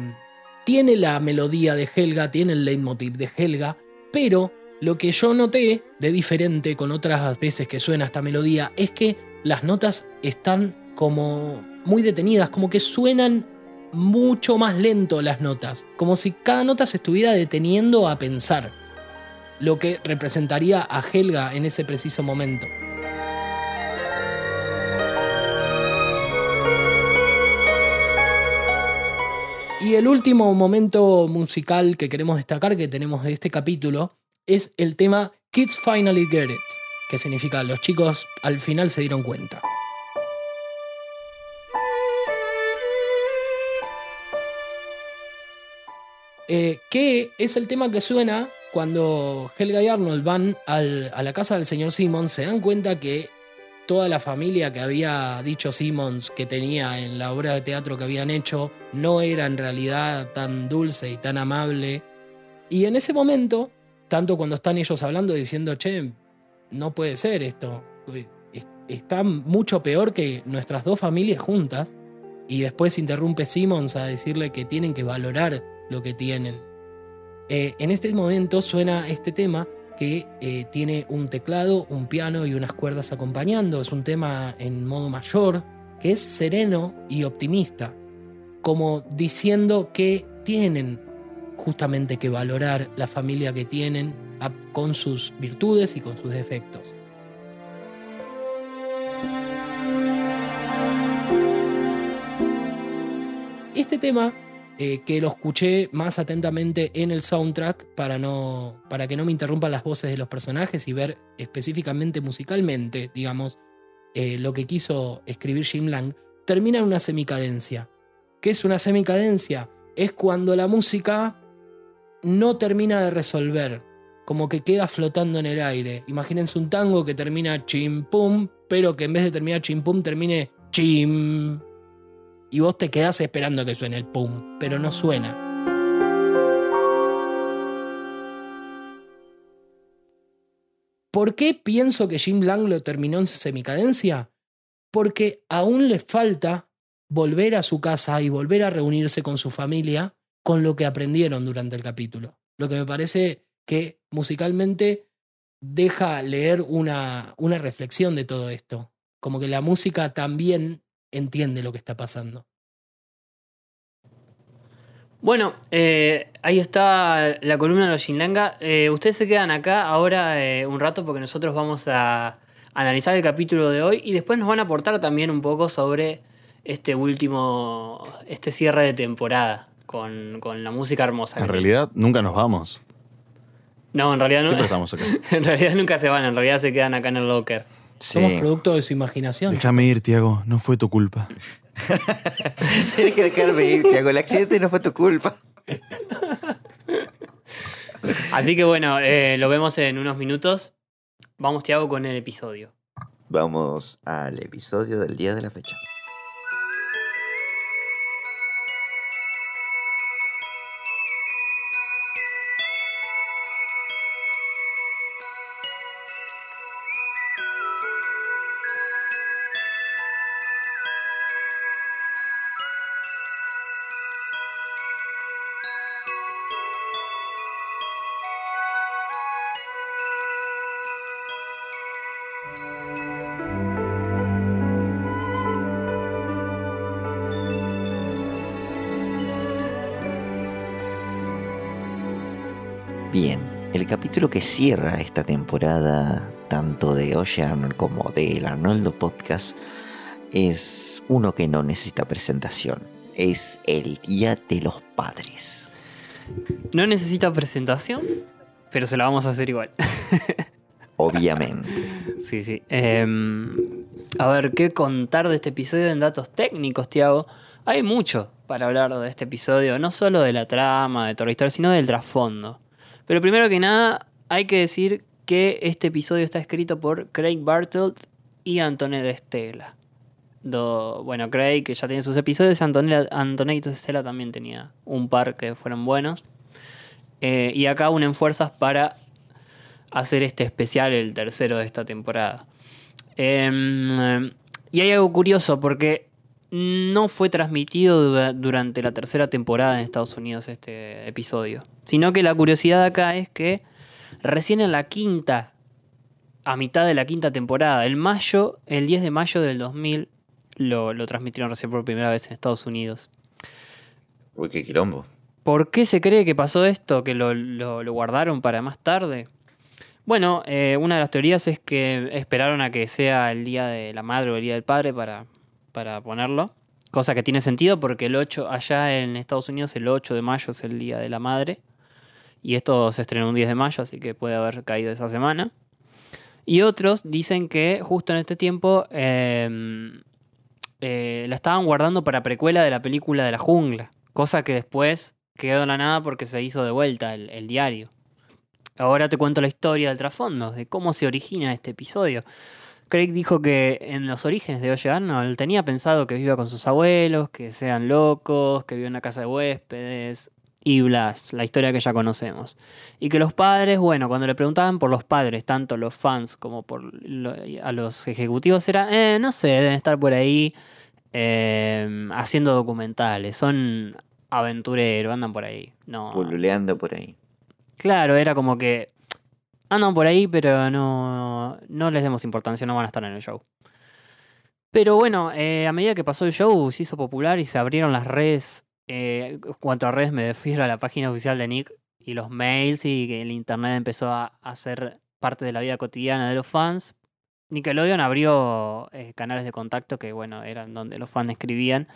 tiene la melodía de Helga, tiene el leitmotiv de Helga, pero lo que yo noté de diferente con otras veces que suena esta melodía es que las notas están como muy detenidas, como que suenan mucho más lento las notas, como si cada nota se estuviera deteniendo a pensar, lo que representaría a Helga en ese preciso momento. Y el último momento musical que queremos destacar que tenemos de este capítulo es el tema Kids Finally Get It, que significa los chicos al final se dieron cuenta. Eh, que es el tema que suena cuando Helga y Arnold van a la casa del señor Simmons, se dan cuenta que toda la familia que había dicho Simmons que tenía en la obra de teatro que habían hecho no era en realidad tan dulce y tan amable. Y en ese momento, tanto cuando están ellos hablando diciendo, che, no puede ser esto, es- está mucho peor que nuestras dos familias juntas, y después interrumpe Simmons a decirle que tienen que valorar lo que tienen. Eh, en este momento suena este tema que eh, tiene un teclado, un piano y unas cuerdas acompañando. Es un tema en modo mayor, que es sereno y optimista, como diciendo que tienen justamente que valorar la familia que tienen con sus virtudes y con sus defectos. Este tema, eh, que lo escuché más atentamente en el soundtrack para, no, para que no me interrumpan las voces de los personajes y ver específicamente musicalmente, digamos, eh, lo que quiso escribir Jim Lang, termina en una semicadencia. ¿Qué es una semicadencia? Es cuando la música no termina de resolver, como que queda flotando en el aire. Imagínense un tango que termina chim pum, pero que en vez de terminar chim pum termine chim. Y vos te quedás esperando que suene el pum, pero no suena. ¿Por qué pienso que Jim Lang lo terminó en semicadencia? Porque aún le falta volver a su casa y volver a reunirse con su familia con lo que aprendieron durante el capítulo. Lo que me parece que musicalmente deja leer una, una reflexión de todo esto. Como que la música también entiende lo que está pasando. Bueno, eh, ahí está la columna de los Shinlanga. Eh, ustedes se quedan acá ahora eh, un rato porque nosotros vamos a analizar el capítulo de hoy y después nos van a aportar también un poco sobre este último, este cierre de temporada con, con la música hermosa. En realidad, nunca nos vamos. No, en realidad no. Siempre estamos acá. en realidad nunca se van, en realidad se quedan acá en el locker. Somos producto de su imaginación. Déjame ir, Tiago. No fue tu culpa. Tienes que dejarme ir, Tiago. El accidente no fue tu culpa. Así que bueno, eh, lo vemos en unos minutos. Vamos, Tiago, con el episodio. Vamos al episodio del día de la fecha. Capítulo que cierra esta temporada, tanto de Oye Arnold como del Arnoldo Podcast, es uno que no necesita presentación. Es el Día de los Padres. No necesita presentación, pero se la vamos a hacer igual. Obviamente. Sí, sí. Em, a ver, ¿qué contar de este episodio en datos técnicos, Tiago? Hay mucho para hablar de este episodio, no solo de la trama, de toda la historia, sino del trasfondo. Pero primero que nada, hay que decir que este episodio está escrito por Craig Bartlett y Antoine de Stella. Do- bueno, Craig, que ya tiene sus episodios, Antonella, Antoinette de Stella también tenía un par que fueron buenos. Eh, y acá unen fuerzas para hacer este especial, el tercero de esta temporada. Em, y hay algo curioso porque no fue transmitido dura- durante la tercera temporada en Estados Unidos este episodio. Sino que la curiosidad acá es que recién en la quinta, a mitad de la quinta temporada, el mayo, el 10 de mayo del 2000, lo, lo transmitieron recién por primera vez en Estados Unidos. Uy, qué quilombo. ¿Por qué se cree que pasó esto? ¿Que lo, lo- lo guardaron para más tarde? Bueno, eh, una de las teorías es que esperaron a que sea el día de la madre o el día del padre para, para ponerlo. Cosa que tiene sentido porque el 8, allá en Estados Unidos, el 8 de mayo es el día de la madre. Y esto se estrenó un 10 de mayo, así que puede haber caído esa semana. Y otros dicen que justo en este tiempo eh, eh, la estaban guardando para precuela de la película de la jungla. Cosa que después quedó en la nada porque se hizo de vuelta el, el diario. Ahora te cuento la historia del trasfondo, de cómo se origina este episodio. Craig dijo que en los orígenes de Oye Arnold tenía pensado que viva con sus abuelos, que sean locos, que viva en una casa de huéspedes y bla, la historia que ya conocemos. Y que los padres, bueno, cuando le preguntaban por los padres, tanto los fans como por lo- a los ejecutivos, era, eh, no sé, deben estar por ahí eh, haciendo documentales, son aventureros, andan por ahí. No, por ahí. Claro, era como que andan por ahí, pero no, no les demos importancia, no van a estar en el show. Pero bueno, eh, a medida que pasó el show, se hizo popular y se abrieron las redes. Eh, cuanto a redes, me refiero a la página oficial de Nick y los mails y que el internet empezó a, a ser parte de la vida cotidiana de los fans. Nickelodeon abrió eh, canales de contacto que, bueno, eran donde los fans escribían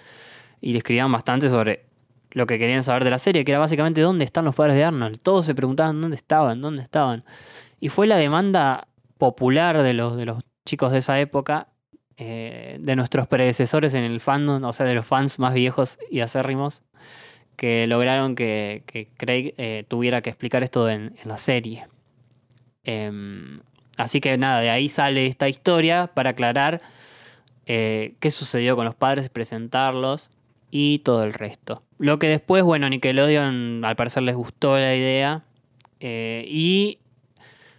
y escribían bastante sobre lo que querían saber de la serie, que era básicamente dónde están los padres de Arnold. Todos se preguntaban dónde estaban, dónde estaban. Y fue la demanda popular de los, de los chicos de esa época, eh, de nuestros predecesores en el fandom, o sea, de los fans más viejos y acérrimos, que lograron que, que Craig eh, tuviera que explicar esto en, la serie. Em, así que nada, de ahí sale esta historia para aclarar eh, qué sucedió con los padres, presentarlos y todo el resto. Lo que después, bueno, Nickelodeon al parecer les gustó la idea y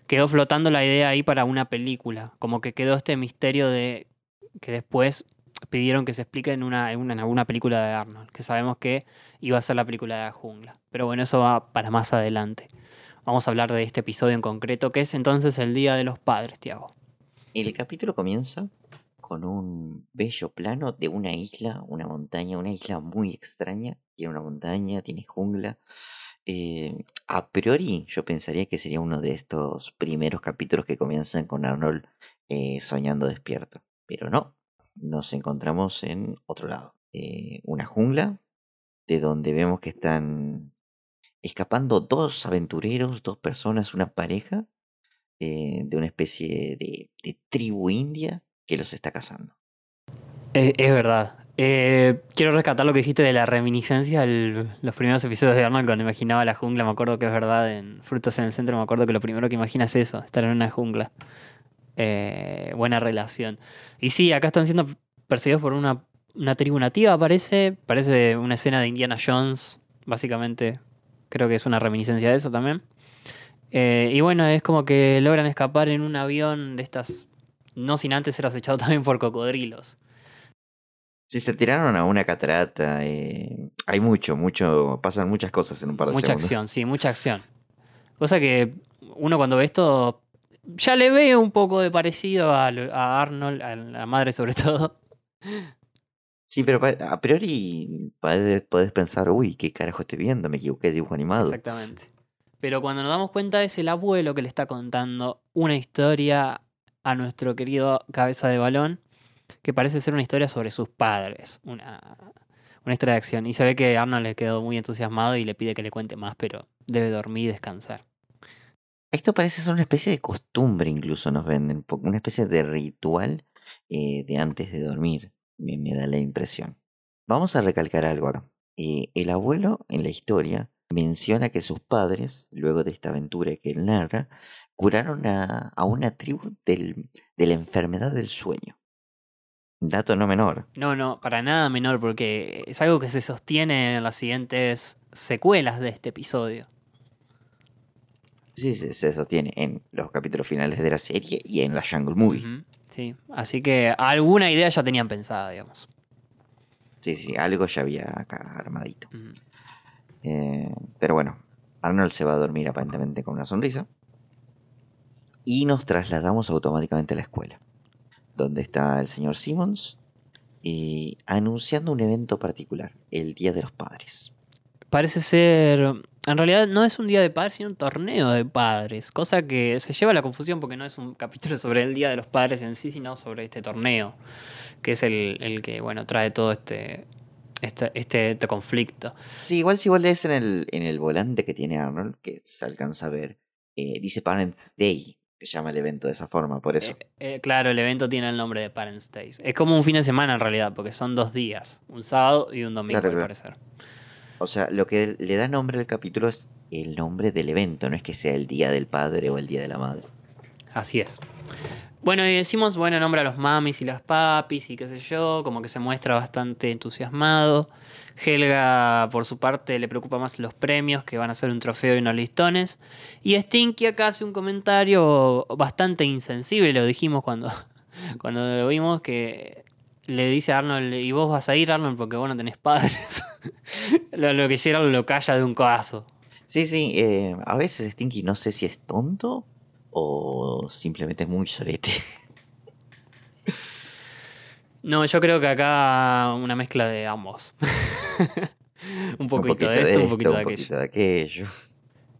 quedó flotando la idea ahí para una película. Como que quedó este misterio de que después pidieron que se explique en, una, en, una- en alguna película de Arnold, que sabemos que iba a ser la película de la jungla. Pero bueno, eso va para más adelante. Vamos a hablar de este episodio en concreto, que es entonces el Día de los Padres, Tiago. El capítulo comienza con un bello plano de una isla, una montaña, una isla muy extraña. Tiene una montaña, tiene jungla. Eh, a priori yo pensaría que sería uno de estos primeros capítulos que comienzan con Arnold eh, soñando despierto. Pero no, nos encontramos en otro lado. Eh, una jungla de donde vemos que están escapando dos aventureros, dos personas, una pareja eh, de una especie de, de tribu india que los está cazando. Es, es verdad. Eh, quiero rescatar lo que dijiste de la reminiscencia a los primeros episodios de Arnold cuando imaginaba la jungla. Me acuerdo que es verdad, en Frutas en el Centro me acuerdo que lo primero que imagina es eso, estar en una jungla. Eh, buena relación. Y sí, acá están siendo perseguidos por una, una tribu nativa, parece. Parece una escena de Indiana Jones, básicamente. Creo que es una reminiscencia de eso también. Eh, y bueno, es como que logran escapar en un avión de estas, no sin antes ser acechado también por cocodrilos. Si se tiraron a una catarata, eh, hay mucho, mucho, pasan muchas cosas en un par de Mucha segundos. acción, sí, mucha acción. Cosa que uno cuando ve esto ya le ve un poco de parecido a, Arnold, a la madre sobre todo. Sí, pero a priori podés, podés pensar, uy, ¿qué carajo estoy viendo? Me equivoqué de dibujo animado. Exactamente. Pero cuando nos damos cuenta es el abuelo que le está contando una historia a nuestro querido cabeza de balón, que parece ser una historia sobre sus padres, una, una historia de acción. Y se ve que Arnold le quedó muy entusiasmado y le pide que le cuente más, pero debe dormir y descansar. Esto parece ser una especie de costumbre, incluso nos venden, una especie de ritual eh, de antes de dormir, me, me da la impresión. Vamos a recalcar algo ahora. Eh, el abuelo en la historia menciona que sus padres, luego de esta aventura que él narra, curaron a, a una tribu del- de la enfermedad del sueño. Dato no menor. No, no, para nada menor, porque es algo que se sostiene en las siguientes secuelas de este episodio. Sí, se, se sostiene en los capítulos finales de la serie y en la Jungle Movie. Sí, así que alguna idea ya tenían pensada, digamos. Sí, sí, algo ya había acá armadito. Eh, pero bueno, Arnold se va a dormir aparentemente con una sonrisa. Y nos trasladamos automáticamente a la escuela, donde está el señor Simmons y anunciando un evento particular, el Día de los Padres. Parece ser. En realidad no es un día de padres, sino un torneo de padres. Cosa que se lleva a la confusión porque no es un capítulo sobre el Día de los Padres en sí, sino sobre este torneo. Que es el, el que, bueno, trae todo este, este, este, este conflicto. Sí, igual si vos lees en el, en el volante que tiene Arnold, que se alcanza a ver, eh, dice Parents Day, que llama el evento de esa forma, por eso. Eh, claro, el evento tiene el nombre de Parents Days. Es como un fin de semana en realidad, porque son dos días. Un sábado y un domingo, Claro, al claro. parecer. O sea, lo que le da nombre al capítulo es el nombre del evento, no es que sea el Día del Padre o el Día de la Madre. Así es. Bueno, y decimos, bueno, nombra a los mamis y las papis y qué sé yo, como que se muestra bastante entusiasmado. Helga, por su parte, le preocupa más los premios, que van a ser un trofeo y unos listones. Y Stinky acá hace un comentario bastante insensible, lo dijimos cuando, cuando lo vimos, que le dice a Arnold, y vos vas a ir, Arnold, porque vos no tenés padres. lo, lo que Gerald lo calla de un codazo. Sí, sí, eh, a veces Stinky no sé si es tonto o simplemente es muy sorete. No, yo creo que acá una mezcla de ambos. un poquito de esto, un poquito de un aquello. poquito de aquello.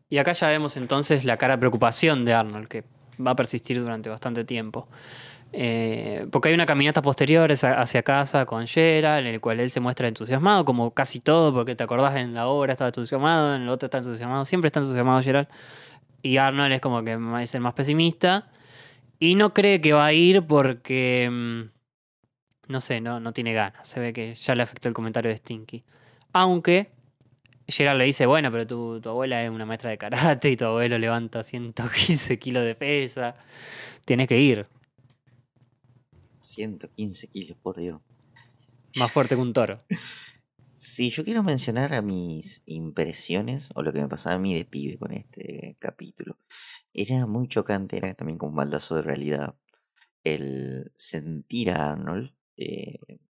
Y acá ya vemos entonces la cara de preocupación de Arnold, que va a persistir durante bastante tiempo. Eh, porque hay una caminata posterior hacia casa con Gerald, en el cual él se muestra entusiasmado, como casi todo, porque te acordás en la obra estaba entusiasmado, en el otro está entusiasmado, siempre está entusiasmado Gerald. Y Arnold es como que es el más pesimista. Y no cree que va a ir porque. mm, No sé, no, no tiene ganas. Se ve que ya le afectó el comentario de Stinky. Aunque Gerald le dice, bueno, pero tu, tu abuela es una maestra de karate y tu abuelo levanta 115 kilos de pesa. Tienes que ir. 115 kilos, por Dios. Más fuerte que un toro. Sí, yo quiero mencionar a mis impresiones o lo que me pasaba a mí de pibe con este capítulo. Era muy chocante, era también como un baldazo de realidad el sentir a Arnold eh,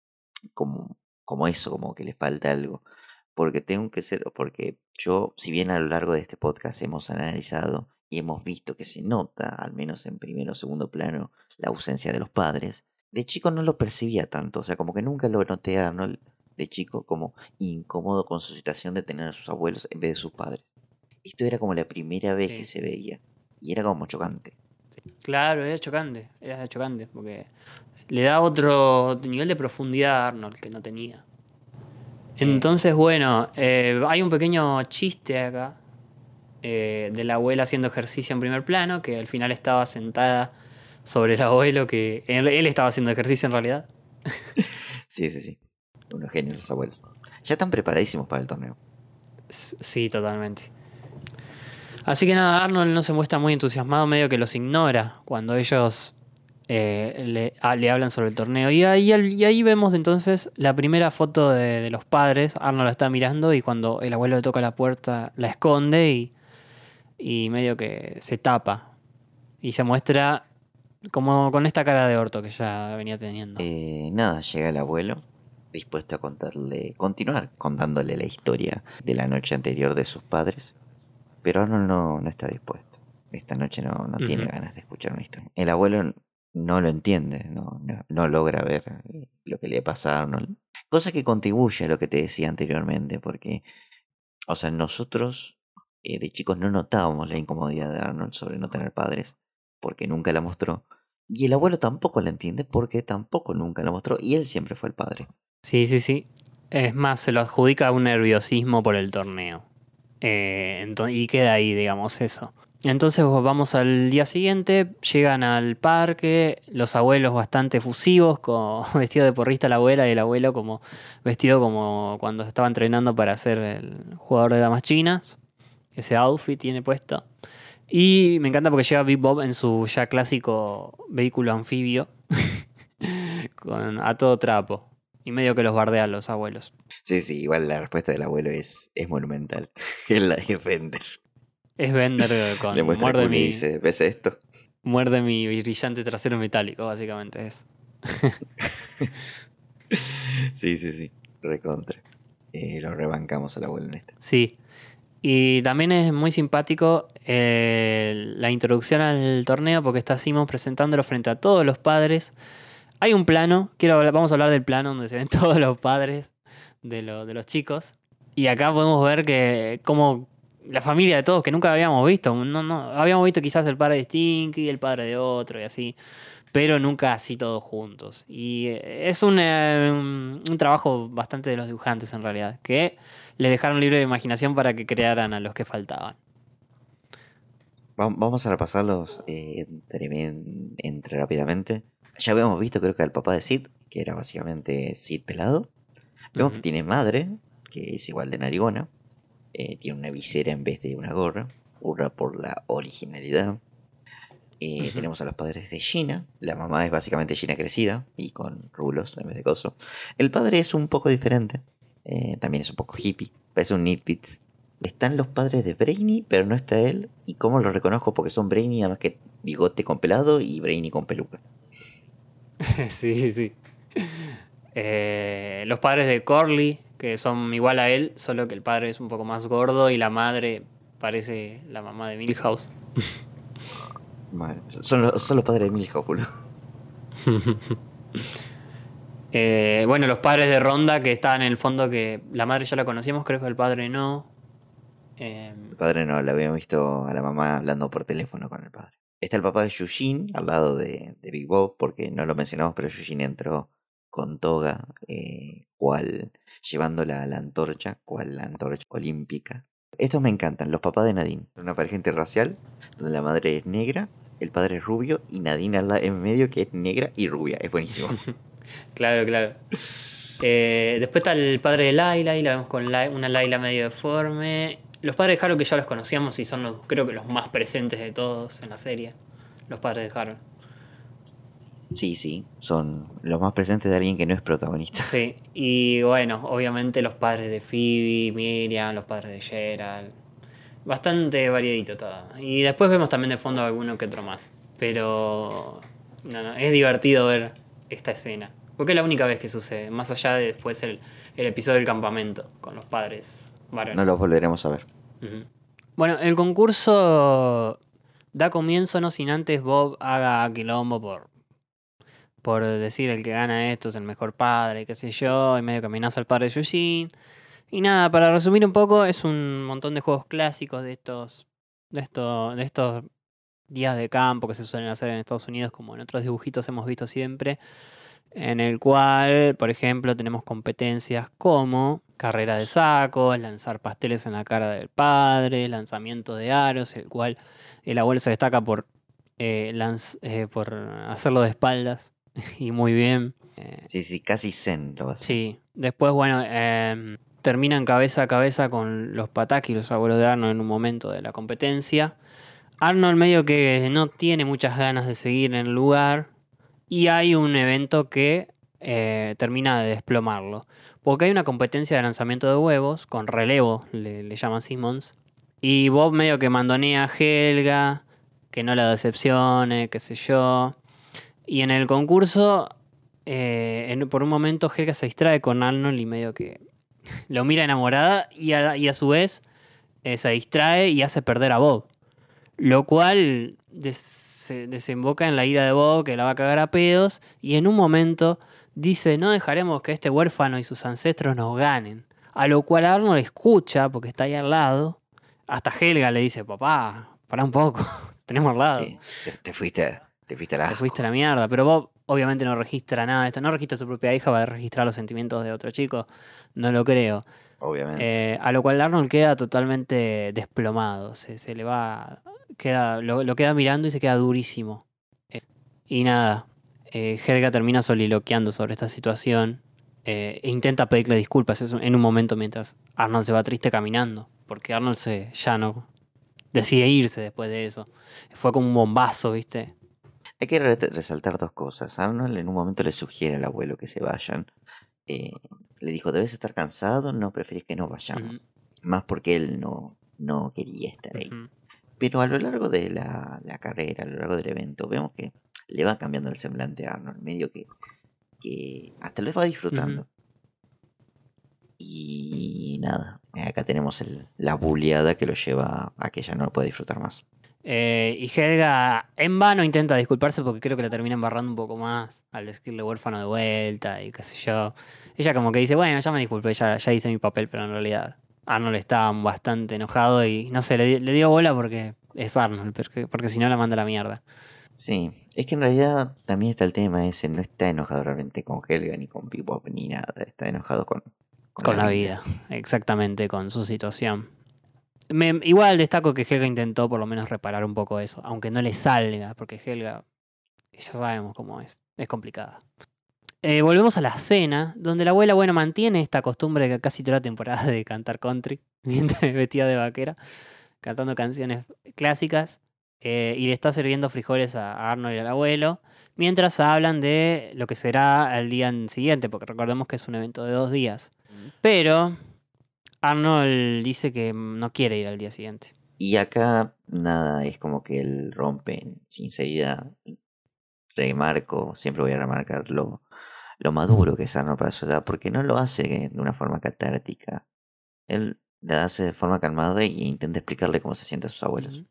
como, como eso, como que le falta algo. Porque tengo que ser, porque yo, si bien a lo largo de este podcast hemos analizado y hemos visto que se nota, al menos en primero o segundo plano, la ausencia de los padres, de chico no lo percibía tanto, o sea, como que nunca lo noté a Arnold de chico como incómodo con su situación de tener a sus abuelos en vez de sus padres. Esto era como la primera vez que se veía y era como chocante. Claro, era chocante, era chocante, porque le da otro nivel de profundidad a Arnold que no tenía. Entonces, bueno, eh, hay un pequeño chiste acá eh, de la abuela haciendo ejercicio en primer plano, que al final estaba sentada sobre el abuelo, que él, él estaba haciendo ejercicio en realidad. Sí, sí, sí. Unos genios los abuelos. Ya están preparadísimos para el torneo. Sí, totalmente. Así que nada, Arnold no se muestra muy entusiasmado, medio que los ignora cuando ellos eh, le, a- le hablan sobre el torneo. Y ahí, y ahí vemos entonces la primera foto de, de los padres. Arnold la está mirando y cuando el abuelo le toca la puerta la esconde y, y medio que se tapa. Y se muestra como con esta cara de orto que ya venía teniendo. Eh, nada, llega el abuelo dispuesto a contarle, continuar contándole la historia de la noche anterior de sus padres, pero Arnold no, no está dispuesto. Esta noche no, no tiene ganas de escuchar una historia. El abuelo no lo entiende, no, no, no logra ver eh, lo que le pasa a Arnold. Cosa que contribuye a lo que te decía anteriormente, porque, o sea, nosotros eh, de chicos no notábamos la incomodidad de Arnold sobre no tener padres, porque nunca la mostró. Y el abuelo tampoco la entiende porque tampoco nunca la mostró y él siempre fue el padre. Sí, sí, sí. Es más, se lo adjudica un nerviosismo por el torneo. Eh, y queda ahí, digamos, eso. Entonces vamos al día siguiente, llegan al parque, los abuelos bastante efusivos, con vestido de porrista la abuela y el abuelo como vestido como cuando estaba entrenando para ser el jugador de damas chinas. Ese outfit tiene puesto. Y me encanta porque llega Big Bob en su ya clásico vehículo anfibio, con, a todo trapo. Y medio que los bardea a los abuelos. Sí, sí, igual la respuesta del abuelo es, es monumental. Él la defiende. Es Bender con Le muerde mi, dice, ¿ves esto? muerde mi brillante trasero metálico, básicamente es. Sí, sí, sí, recontra. Eh, lo rebancamos al abuelo en esta. Sí. Y también es muy simpático eh, la introducción al torneo porque está Simon presentándolo frente a todos los padres. Hay un plano, quiero hablar- vamos a hablar del plano donde se ven todos los padres de, lo- de los chicos. Y acá podemos ver que como la familia de todos que nunca habíamos visto. No, no, habíamos visto quizás el padre de Stinky, el padre de otro y así. Pero nunca así todos juntos. Y eh, es un, eh, un- un trabajo bastante de los dibujantes en realidad. Que les dejaron libre de imaginación para que crearan a los que faltaban. Va- Vamos a repasarlos eh, entre, entre rápidamente. Ya habíamos visto, creo que al papá de Sid, que era básicamente Sid pelado. Vemos que tiene madre, que es igual de narigona. eh, tiene una visera en vez de una gorra. Hurra por la originalidad. Eh. Tenemos a los padres de Gina. La mamá es básicamente Gina crecida y con rulos en vez de coso. El padre es un poco diferente. Eh, también es un poco hippie. Parece un Nitbits. Están los padres de Brainy, pero no está él. ¿Y cómo lo reconozco? Porque son Brainy, nada más que bigote con pelado y Brainy con peluca. sí, sí. Eh, los padres de Corley, que son igual a él, solo que el padre es un poco más gordo y la madre parece la mamá de Milhouse. Son, los, son los padres de Milhouse. Eh, bueno, los padres de Ronda, que estaban en el fondo, que la madre ya la conocíamos, creo que el padre no. Eh, El padre no, la habíamos visto a la mamá hablando por teléfono con el padre. Está el papá de Yushin al lado de, de Big Bob, porque no lo mencionamos, pero Yushin entró con toga, eh, cual, llevando la, la antorcha, cual la antorcha olímpica. Estos me encantan, los papás de Nadine. Una pareja interracial, donde la madre es negra, el padre es rubio y Nadine en medio que es negra y rubia. Es buenísimo. claro, claro. Eh, después está el padre de Laila y la vemos con Lai- una Laila medio deforme. Los padres de Harold que ya los conocíamos y son los, creo que los más presentes de todos en la serie. Los padres de Harold. Sí, sí, son los más presentes de alguien que no es protagonista. Sí, y bueno, obviamente los padres de Phoebe, Miriam, los padres de Gerald. Bastante variadito todo. Y después vemos también de fondo alguno que otro más. Pero no, no, es divertido ver esta escena. Porque es la única vez que sucede, más allá de después el, el episodio del campamento con los padres varones. No los volveremos a ver. Bueno, el concurso da comienzo no sin antes Bob haga quilombo por, por decir el que gana esto es el mejor padre, qué sé yo, y medio que amenaza al padre de Eugene. Y nada, para resumir un poco, es un montón de juegos clásicos de estos, de estos, de estos días de campo que se suelen hacer en Estados Unidos, como en otros dibujitos hemos visto siempre, en el cual, por ejemplo, tenemos competencias como carrera de sacos, lanzar pasteles en la cara del padre, lanzamiento de aros, el cual el abuelo se destaca por, eh, lanz- eh, por hacerlo de espaldas y muy bien. Eh, Sí, sí, casi zen lo hace. Sí, después, bueno, em, terminan cabeza a cabeza con los Pataki, los abuelos de Arnold, en un momento de la competencia. Arnold medio que no tiene muchas ganas de seguir en el lugar y hay un evento que eh, termina de desplomarlo. Porque hay una competencia de lanzamiento de huevos, con relevo, le, llaman Simmons. Y Bob medio que mandonea a Helga, que no la decepcione, qué sé yo. Y en el concurso, eh, por un momento Helga se distrae con Arnold y medio que lo mira enamorada y a, y a su vez eh, se distrae y hace perder a Bob. Lo cual se desemboca en la ira de Bob que la va a cagar a pedos y en un momento dice no dejaremos que este huérfano y sus ancestros nos ganen. A lo cual Arnold escucha porque está ahí al lado. Hasta Helga le dice, papá, para un poco, tenemos al lado. Sí, te, te fuiste, te fuiste a la... Te fuiste a la mierda. Pero Bob obviamente no registra nada de esto. No registra a su propia hija, va a registrar los sentimientos de otro chico. No lo creo. Obviamente. Eh, a lo cual Arnold queda totalmente desplomado. Se, se le va. Queda, lo, lo queda mirando y se queda durísimo. Eh, y nada. eh, Helga termina soliloqueando sobre esta situación. eh, e intenta pedirle disculpas en un momento mientras Arnold se va triste caminando. Porque Arnold se, ya no decide irse después de eso. Fue como un bombazo, ¿viste? Hay que re- resaltar dos cosas. Arnold en un momento le sugiere al abuelo que se vayan. Eh, le dijo, debes estar cansado, no preferís que no vayamos. Más porque él no, no quería estar ahí. Pero a lo largo de la, la carrera, a lo largo del evento, vemos que le va cambiando el semblante a Arnold. Medio que, que hasta lo va disfrutando. Y nada, acá tenemos el- la buleada que lo lleva a que ya no lo puede disfrutar más. Eh, y Helga en vano intenta disculparse porque creo que la termina embarrando un poco más al decirle huérfano de vuelta y qué sé yo. Ella como que dice, bueno, ya me disculpé, ya, ya hice mi papel, pero en realidad Arnold está bastante enojado y no sé, le, di- le dio bola porque es Arnold, porque, porque si no la manda a la mierda. Sí, es que en realidad también está el tema ese, no está enojado realmente con Helga ni con Bebop ni nada, está enojado con, Con la vida, exactamente, con su situación. Me- igual destaco que Helga intentó por lo menos reparar un poco eso, aunque no le salga, porque Helga, ya sabemos cómo es, es complicada. Eh, volvemos a la cena, donde la abuela, bueno, mantiene esta costumbre que casi toda la temporada de cantar country, vestida de vaquera, cantando canciones clásicas, eh, y le está sirviendo frijoles a Arnold y al abuelo, mientras hablan de lo que será el día siguiente, porque recordemos que es un evento de dos días. Pero Arnold dice que no quiere ir al día siguiente. Y acá nada, es como que él rompe sinceridad. Remarco, siempre voy a remarcar lo, maduro que es Arnold para su edad, porque no lo hace de una forma catártica. Él la hace de forma calmada e intenta explicarle cómo se siente a sus abuelos.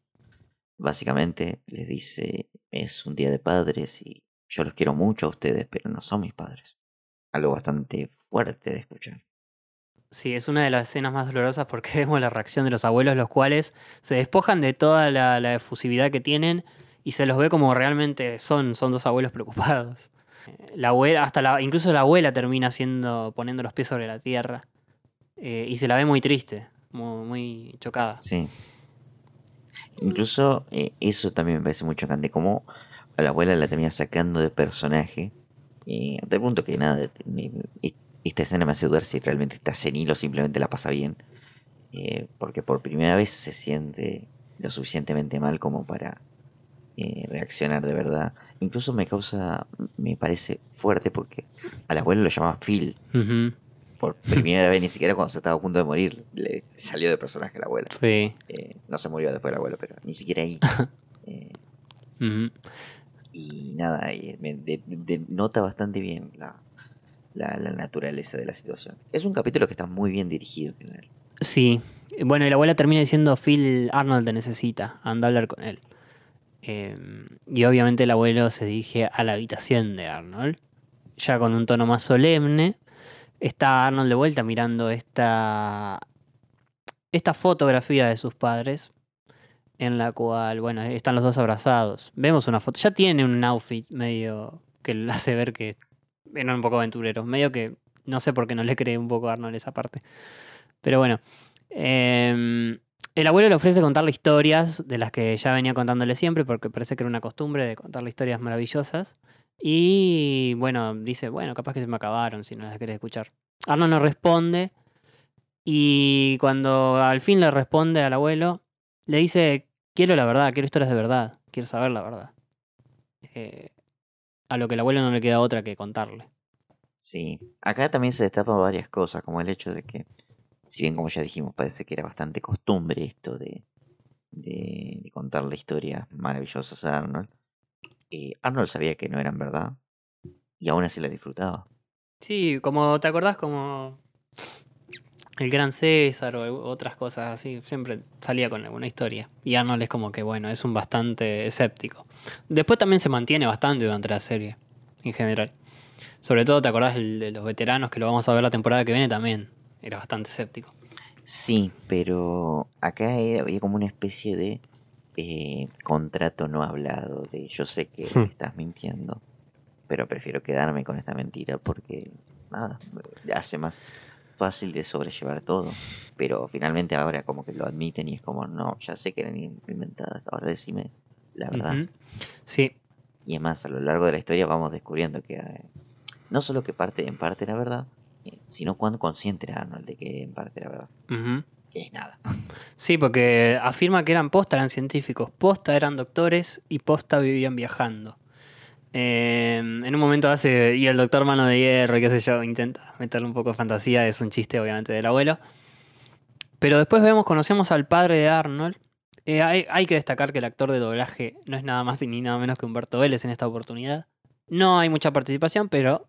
Básicamente les dice, es un día de padres y yo los quiero mucho a ustedes, pero no son mis padres. Algo bastante fuerte de escuchar. Sí, es una de las escenas más dolorosas porque vemos la reacción de los abuelos, los cuales se despojan de toda la, la efusividad que tienen y se los ve como realmente son, son dos abuelos preocupados. La abuela, hasta la, incluso la abuela termina haciendo, poniendo los pies sobre la tierra eh, y se la ve muy triste, muy, chocada. Sí. Incluso eh, eso también me parece muy chocante, como a la abuela la termina sacando de personaje, eh, hasta el punto que nada, esta escena me hace dudar si realmente está senil o simplemente la pasa bien. eh, porque por primera vez se siente lo suficientemente mal como para eh, reaccionar de verdad. Incluso me causa, me parece fuerte porque al abuelo lo llama Phil. Por primera vez, ni siquiera cuando se estaba a punto de morir, le salió de personaje el abuelo. Sí. Eh, no se murió después el abuelo, pero ni siquiera ahí. Eh, Ujú. y nada, de- denota bastante bien la, la, la naturaleza de la situación. Es un capítulo que está muy bien dirigido en general. Sí. Bueno, y la abuela termina diciendo, Phil Arnold te necesita, anda a hablar con él. Eh, y obviamente el abuelo se dirige a la habitación de Arnold, ya con un tono más solemne. Está Arnold de vuelta mirando esta, esta fotografía de sus padres, en la cual, bueno, están los dos abrazados. Vemos una foto, ya tiene un outfit medio que le hace ver que un poco aventureros, medio que no sé por qué no le cree un poco a Arnold esa parte. Pero bueno, em, el abuelo le ofrece contarle historias de las que ya venía contándole siempre, porque parece que era una costumbre de contarle historias maravillosas. Y bueno, dice, bueno, capaz que se me acabaron si no las querés escuchar. Arnold no responde. Y cuando al fin le responde al abuelo, le dice, quiero la verdad, quiero historias de verdad, quiero saber la verdad. Eh, a lo que el abuelo no le queda otra que contarle. Sí, acá también se destapan varias cosas, como el hecho de que, si bien como ya dijimos, parece que era bastante costumbre esto de, de, de contarle historias maravillosas a Arnold, eh, Arnold sabía que no eran verdad y aún así las disfrutaba. Sí, como te acordás, como el Gran César o otras cosas así, siempre salía con alguna historia. Y Arnold es como que, bueno, es un bastante escéptico. Después también se mantiene bastante durante la serie, en general. Sobre todo, ¿te acordás de los veteranos que lo vamos a ver la temporada que viene también? Era bastante escéptico. Sí, pero acá había como una especie de eh, contrato no hablado, de yo sé que me Hmm. estás mintiendo, pero prefiero quedarme con esta mentira porque, nada, hace más fácil de sobrellevar todo. Pero finalmente ahora como que lo admiten y es como, no, ya sé que eran in- inventadas, ahora decime la verdad. Ujú. Sí, Y es más, a lo largo de la historia vamos descubriendo que eh, no solo que parte en parte era verdad, sino cuán consciente era Arnold de que en parte era verdad. Ujú. Que es nada. Sí, porque afirma que eran posta, eran científicos, posta eran doctores y posta vivían viajando. Eh, en un momento hace, y el doctor Mano de Hierro, y qué sé yo, intenta meterle un poco de fantasía, es un chiste obviamente del abuelo. Pero después vemos, conocemos al padre de Arnold. Eh, hay, hay que destacar que el actor de doblaje no es nada más y ni nada menos que Humberto Vélez en esta oportunidad. No hay mucha participación, pero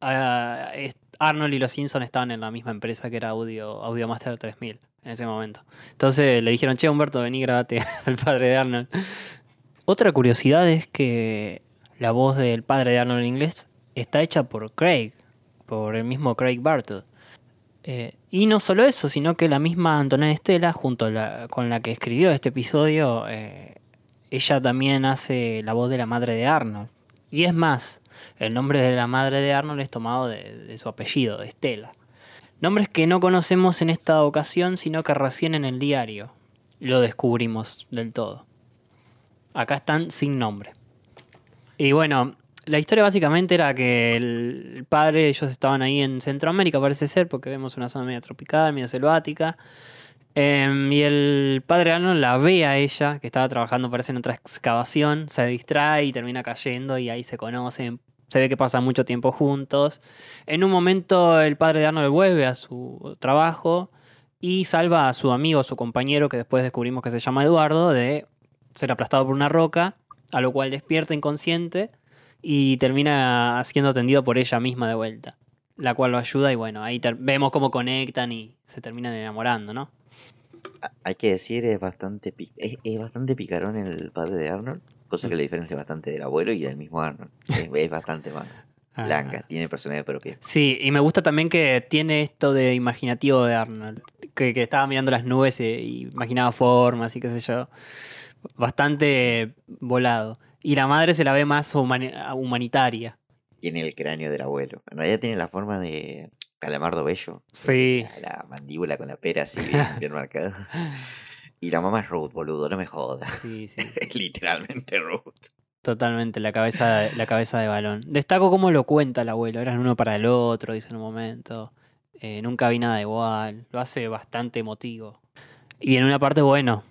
ah, es- Arnold y los Simpsons estaban en la misma empresa que era Audio, Audio Master 3000 en ese momento. Entonces le dijeron, che, Humberto, vení, grabate al padre de Arnold. Otra curiosidad es que la voz del padre de Arnold en inglés está hecha por Craig, por el mismo Craig Bartle. Eh, y no solo eso, sino que la misma Antonella Estela, junto con la que escribió este episodio, eh, ella también hace la voz de la madre de Arnold. Y es más, el nombre de la madre de Arnold es tomado de, su apellido, de Estela. Nombres que no conocemos en esta ocasión, sino que recién en el diario lo descubrimos del todo. Acá están sin nombre. Y bueno, la historia básicamente era que el padre, ellos estaban ahí en Centroamérica, parece ser, porque vemos una zona media tropical, media selvática. Em, y el padre Arnold la ve a ella, que estaba trabajando, parece en otra excavación, se distrae y termina cayendo y ahí se conocen. Se ve que pasan mucho tiempo juntos. En un momento el padre de Arnold vuelve a su trabajo y salva a su amigo, su compañero, que después descubrimos que se llama Eduardo, de ser aplastado por una roca, a lo cual despierta inconsciente y termina siendo atendido por ella misma de vuelta, la cual lo ayuda y bueno, ahí vemos cómo conectan y se terminan enamorando, ¿no? Hay que decir, es bastante, es bastante picarón el padre de Arnold, cosa que le diferencia bastante del abuelo y del mismo Arnold. Es, es bastante más Ah. blanca, tiene personalidad propia. Sí, y me gusta también que tiene esto de imaginativo de Arnold, que, que estaba mirando las nubes e imaginaba formas y qué sé yo, bastante volado. Y la madre se la ve más humani- humanitaria. Tiene el cráneo del abuelo. En realidad tiene la forma de Calamardo Bello. Sí. La, la mandíbula con la pera así bien, bien marcada. Y la mamá es Ruth, boludo, no me jodas. Sí, sí. Es literalmente Ruth. Totalmente, la cabeza, de- la cabeza de balón. Destaco cómo lo cuenta el abuelo. Eran uno para el otro, dice en un momento. Eh, nunca vi nada igual. Lo hace bastante emotivo. Y en una parte, bueno,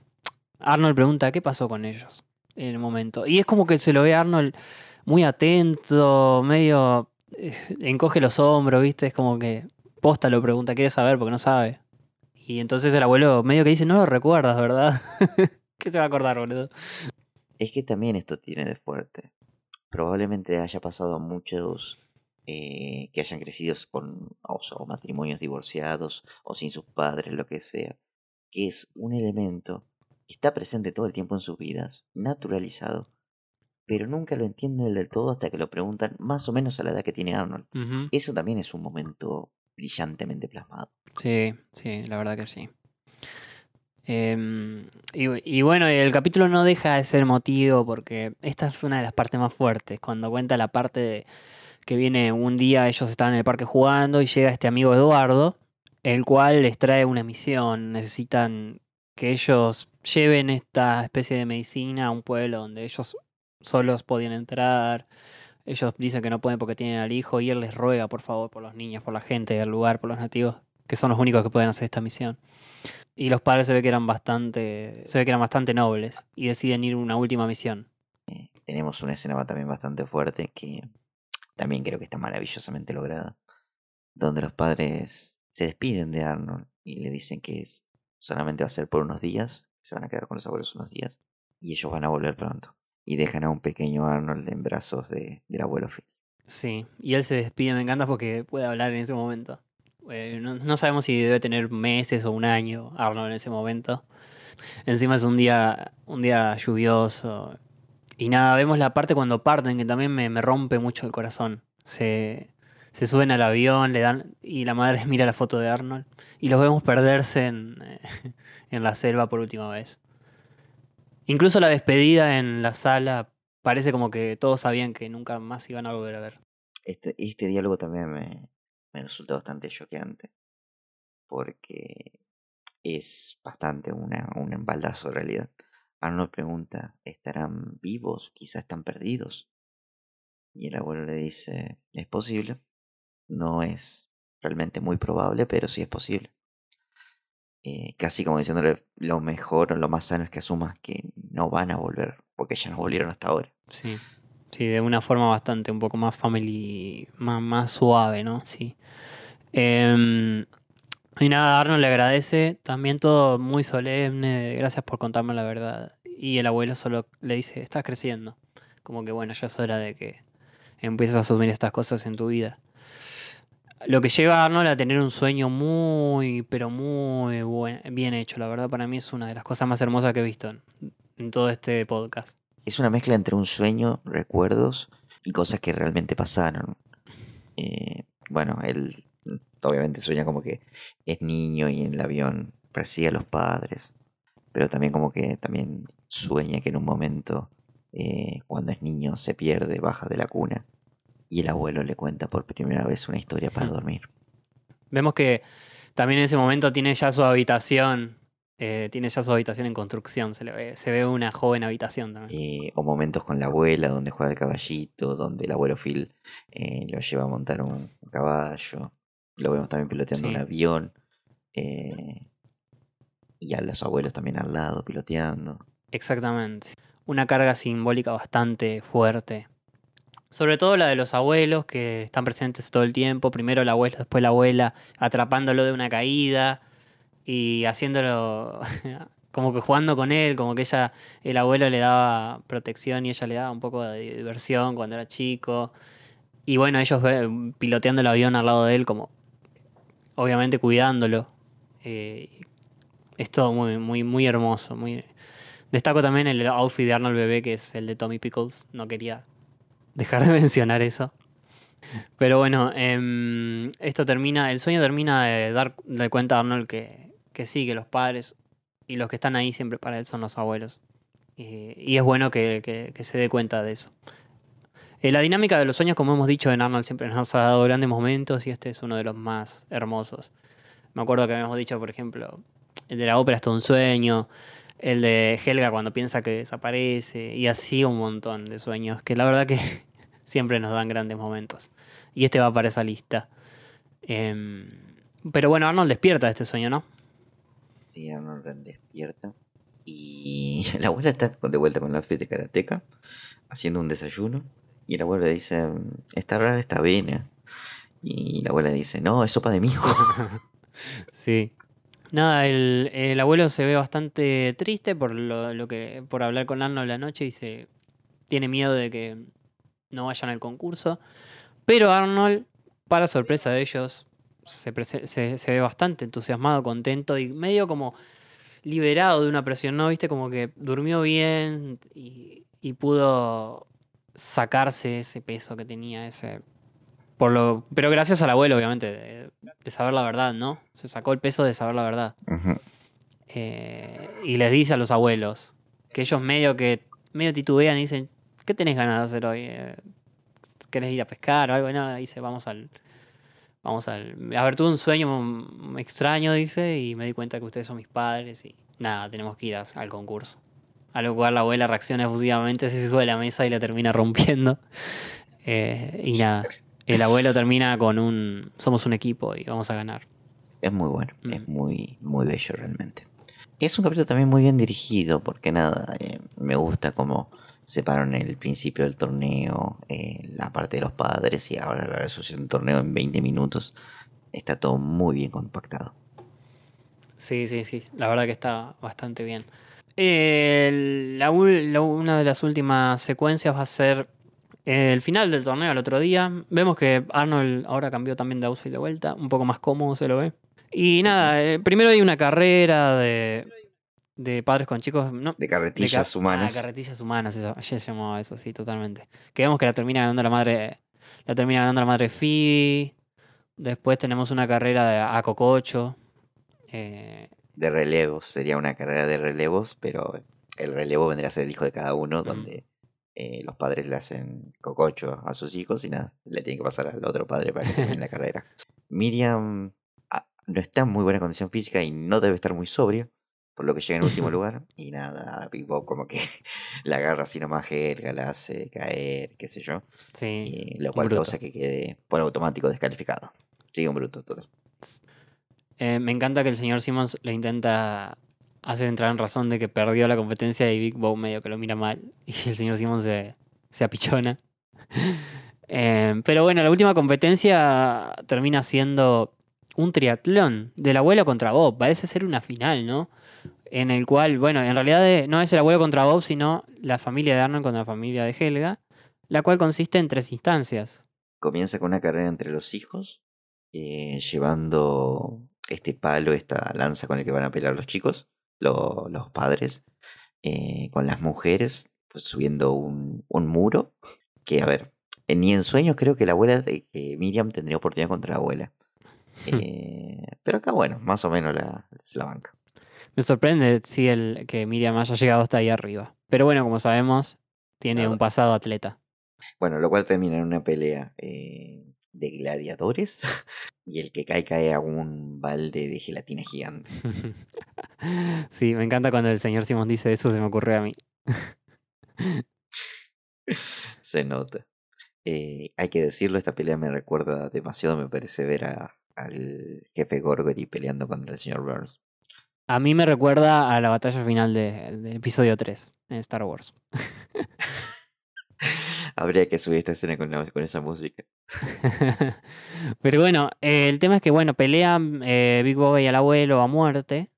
Arnold pregunta qué pasó con ellos en el momento. Y es como que se lo ve a Arnold muy atento, medio eh, encoge los hombros, ¿viste? Es como que posta lo pregunta, quiere saber porque no sabe. Y entonces el abuelo medio que dice, no lo recuerdas, ¿verdad? ¿Qué te va a acordar, boludo? Es que también esto tiene de fuerte. Probablemente haya pasado a muchos eh, que hayan crecido con o, sea, o matrimonios divorciados o sin sus padres, lo que sea, que es un elemento que está presente todo el tiempo en sus vidas, naturalizado, pero nunca lo entienden del todo hasta que lo preguntan más o menos a la edad que tiene Arnold. Eso también es un momento brillantemente plasmado. Sí, sí, la verdad que sí. Em, y, bueno, el capítulo no deja de ser emotivo porque esta es una de las partes más fuertes, cuando cuenta la parte de que viene un día, ellos estaban en el parque jugando y llega este amigo Eduardo, el cual les trae una misión, necesitan que ellos lleven esta especie de medicina a un pueblo donde ellos solos podían entrar. Ellos dicen que no pueden porque tienen al hijo y él les ruega por favor por los niños, por la gente del lugar, por los nativos, que son los únicos que pueden hacer esta misión. Y los padres se ve que eran bastante, se ve que eran bastante nobles y deciden ir a una última misión. Tenemos una escena también bastante fuerte que también creo que está maravillosamente lograda, donde los padres se despiden de Arnold y le dicen que solamente va a ser por unos días, se van a quedar con los abuelos unos días y ellos van a volver pronto. Y dejan a un pequeño Arnold en brazos de, del abuelo Phil. Sí, y él se despide, me encanta porque puede hablar en ese momento. Eh, no, no sabemos si debe tener meses o un año Arnold en ese momento. Encima es un día, un día lluvioso. Y nada, vemos la parte cuando parten que también me, me rompe mucho el corazón. Se, se suben al avión, le dan y la madre mira la foto de Arnold y los vemos perderse en, eh, en la selva por última vez. Incluso la despedida en la sala parece como que todos sabían que nunca más iban a volver a ver. Este, este diálogo también me, me resulta bastante choqueante, porque es bastante una, un embaldazo en realidad. Arnold pregunta, ¿estarán vivos? Quizá están perdidos. Y el abuelo le dice, es posible. No es realmente muy probable, pero sí es posible. Eh, casi como diciéndole, lo mejor o lo más sano es que asumas que no van a volver, porque ya no volvieron hasta ahora. Sí. Sí, de una forma bastante un poco más family, más, más suave, ¿no? Sí. Em, y nada, Arnold le agradece, también todo muy solemne, gracias por contarme la verdad. Y el abuelo solo le dice, estás creciendo. Como que bueno, ya es hora de que empieces a asumir estas cosas en tu vida. Lo que lleva a Arnold a tener un sueño muy, pero muy buen- bien hecho. La verdad, para mí es una de las cosas más hermosas que he visto en, todo este podcast. Es una mezcla entre un sueño, recuerdos y cosas que realmente pasaron. Eh, bueno, él obviamente sueña como que es niño y en el avión persigue a los padres, pero también como que también sueña que en un momento, eh, cuando es niño, se pierde, baja de la cuna y el abuelo le cuenta por primera vez una historia para dormir. Vemos que también en ese momento tiene ya su habitación. eh, tiene ya su habitación en construcción. Se, le ve, se ve una joven habitación también. Eh, o momentos con la abuela donde juega el caballito, donde el abuelo Phil eh, lo lleva a montar un, caballo. Lo vemos también piloteando un avión. y a los abuelos también al lado piloteando. Exactamente. Una carga simbólica bastante fuerte. Sobre todo la de los abuelos que están presentes todo el tiempo. Primero el abuelo, después la abuela, atrapándolo de una caída y haciéndolo como que jugando con él, como que ella, el abuelo le daba protección y ella le daba un poco de diversión cuando era chico. Y bueno, ellos piloteando el avión al lado de él, como obviamente cuidándolo. Eh, es todo muy, muy, muy hermoso. Muy... Destaco también el outfit de Arnold Bebé, que es el de Tommy Pickles. No quería dejar de mencionar eso. Pero bueno, em, esto termina, el sueño termina de dar de cuenta a Arnold que, que sí, que los padres y los que están ahí siempre para él son los abuelos. Y es bueno que, que- que se dé cuenta de eso. Eh, la dinámica de los sueños, como hemos dicho en Arnold, siempre nos ha dado grandes momentos y este es uno de los más hermosos. Me acuerdo que habíamos dicho, por ejemplo, el de la ópera es todo un sueño. El de Helga cuando piensa que desaparece. Y así un montón de sueños. Que la verdad que siempre nos dan grandes momentos. Y este va para esa lista. Em, pero bueno, Arnold despierta de este sueño, ¿no? Sí, Arnold despierta. Y la abuela está de vuelta con la outfit de karateca, haciendo un desayuno. Y la abuela dice, está rara esta avena. Y la abuela dice, no, es sopa de mijo. Sí. Nada, el, el abuelo se ve bastante triste por lo, lo que por hablar con Arnold la noche y se tiene miedo de que no vayan al concurso. Pero Arnold, para sorpresa de ellos, se, se- se ve bastante entusiasmado, contento y medio como liberado de una presión, ¿no? Viste, como que durmió bien y, y pudo sacarse ese peso que tenía, ese por lo, pero gracias al abuelo, obviamente, de, de saber la verdad, ¿no? Se sacó el peso de saber la verdad. Eh, y les dice a los abuelos, que ellos medio que medio titubean y dicen, ¿qué tenés ganas de hacer hoy? Eh, ¿Querés ir a pescar o algo? No, dice, vamos al... Vamos al... A ver, tuve un sueño extraño, dice, y me di cuenta que ustedes son mis padres y nada, tenemos que ir a- al concurso. A lo cual la abuela reacciona efusivamente, se sube a la mesa y la termina rompiendo. Eh, y nada, el abuelo termina con un... Somos un equipo y vamos a ganar. Es muy bueno, es muy, muy bello realmente. Es un capítulo también muy bien dirigido, porque nada, eh, me gusta cómo separan el principio del torneo, eh, la parte de los padres y ahora la resolución del torneo en 20 minutos. Está todo muy bien compactado. Sí, sí, sí. La verdad que está bastante bien. La la- una de las últimas secuencias va a ser el final del torneo el otro día. Vemos que Arnold ahora cambió también de outfit de vuelta, un poco más cómodo se lo ve. Y nada, eh, primero hay una carrera de, de padres con chicos. ¿no? De carretillas ca- humanas. Ah, carretillas humanas, eso, ayer se llamaba eso, sí, totalmente. Que vemos que la termina ganando la madre. La termina ganando la madre Phoebe. Después tenemos una carrera de, a Cococho. Eh, De relevos, sería una carrera de relevos, pero el relevo vendría a ser el hijo de cada uno, donde eh, los padres le hacen cococho a sus hijos y nada, le tienen que pasar al otro padre para que termine la carrera. Miriam ah, no está en muy buena condición física y no debe estar muy sobria, por lo que llega en último lugar. Y nada, Big Bob como que la agarra así nomás a Helga, la hace caer, qué sé yo. Sí, y lo un cual bruto. causa que quede por automático descalificado. Sigue un bruto total. eh, me encanta que el señor Simmons le intenta hacer entrar en razón de que perdió la competencia y Big Bow medio que lo mira mal. Y el señor Simmons se, se apichona. Eh, pero bueno, la última competencia termina siendo un triatlón del abuelo contra Bob. Parece ser una final, ¿no? En el cual, bueno, en realidad eh, no es el abuelo contra Bob, sino la familia de Arnold contra la familia de Helga, la cual consiste en tres instancias. Comienza con una carrera entre los hijos, eh, llevando este palo, esta lanza con el que van a pelear los chicos, lo- los padres, eh, con las mujeres, pues subiendo un, un muro, que a ver, eh, ni en sueños creo que la abuela de que Miriam tendría oportunidad contra la abuela. Eh, pero acá, bueno, más o menos la, la banca. Me sorprende sí, el, que Miriam haya llegado hasta ahí arriba. Pero bueno, como sabemos, tiene un pasado atleta. Bueno, lo cual termina en una pelea eh, de gladiadores y el que cae cae a un balde de gelatina gigante. Sí, me encanta cuando el señor Simón dice eso, se me ocurre a mí. Se nota. Eh, hay que decirlo, esta pelea me recuerda demasiado, me parece ver a- al jefe Gorgory peleando contra el señor Burns. A mí me recuerda a la batalla final de- del episodio 3 en Star Wars. Habría que subir esta escena con, la- con esa música. Pero bueno, eh, el tema es que, bueno, pelean eh, Big Bob y el abuelo a muerte.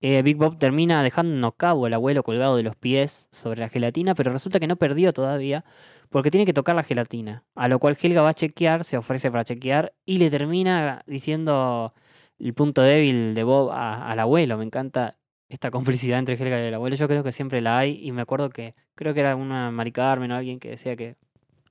Eh, Big Bob termina dejando cabo al abuelo colgado de los pies sobre la gelatina, pero resulta que no perdió todavía porque tiene que tocar la gelatina. A lo cual Helga va a chequear, se ofrece para chequear y le termina diciendo el punto débil de Bob a- al abuelo. Me encanta esta complicidad entre Helga y el abuelo. Yo creo que siempre la hay y me acuerdo que creo que era una Mari Carmen o alguien que decía que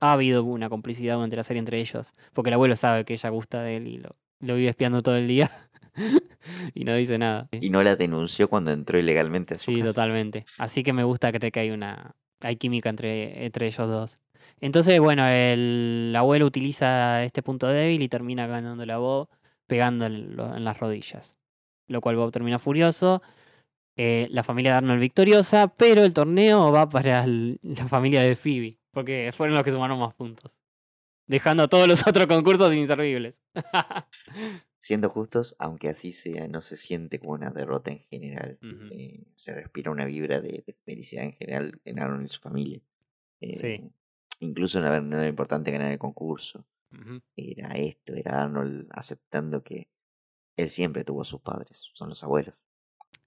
ha habido una complicidad durante la serie entre ellos, porque el abuelo sabe que ella gusta de él y lo, lo vive espiando todo el día y no dice nada. Y no la denunció cuando entró ilegalmente a su Sí, casa. totalmente. Así que me gusta creer que hay una hay química entre, entre ellos dos. Entonces, bueno, el abuelo utiliza este punto débil y termina ganándole a Bob pegando en, las rodillas. Lo cual Bob termina furioso. eh, la familia de Arnold victoriosa, pero el torneo va para el- la familia de Phoebe, porque fueron los que sumaron más puntos. Dejando a todos los otros concursos inservibles. Siendo justos, aunque así sea, no se siente como una derrota en general. Eh, se respira una vibra de, de felicidad en general en Aaron y su familia. Eh, Incluso no, era- no era importante ganar el concurso. Era esto, era Arnold aceptando que él siempre tuvo a sus padres, son los abuelos.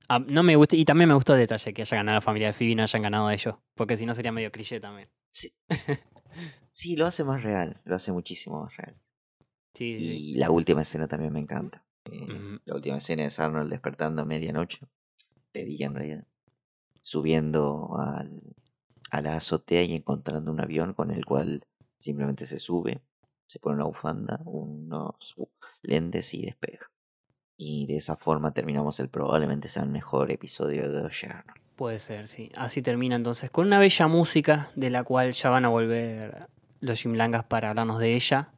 Ah, no me gusta, y también me gustó el detalle que haya ganado la familia de Phoebe y no hayan ganado ellos, porque si no sería medio cliché también. Sí, lo hace más real, lo hace muchísimo más real. Sí, sí, Y la última escena también me encanta. Eh, La última escena es Arnold despertando a medianoche, de día en realidad, subiendo al, a la azotea y encontrando un avión con el cual simplemente se sube, se pone una bufanda, unos lentes y despega. Y de esa forma terminamos el probablemente sea el mejor episodio de Arnold. Puede ser, sí. Así termina entonces, con una bella música de la cual ya van a volver los Jimlangas para hablarnos de ella.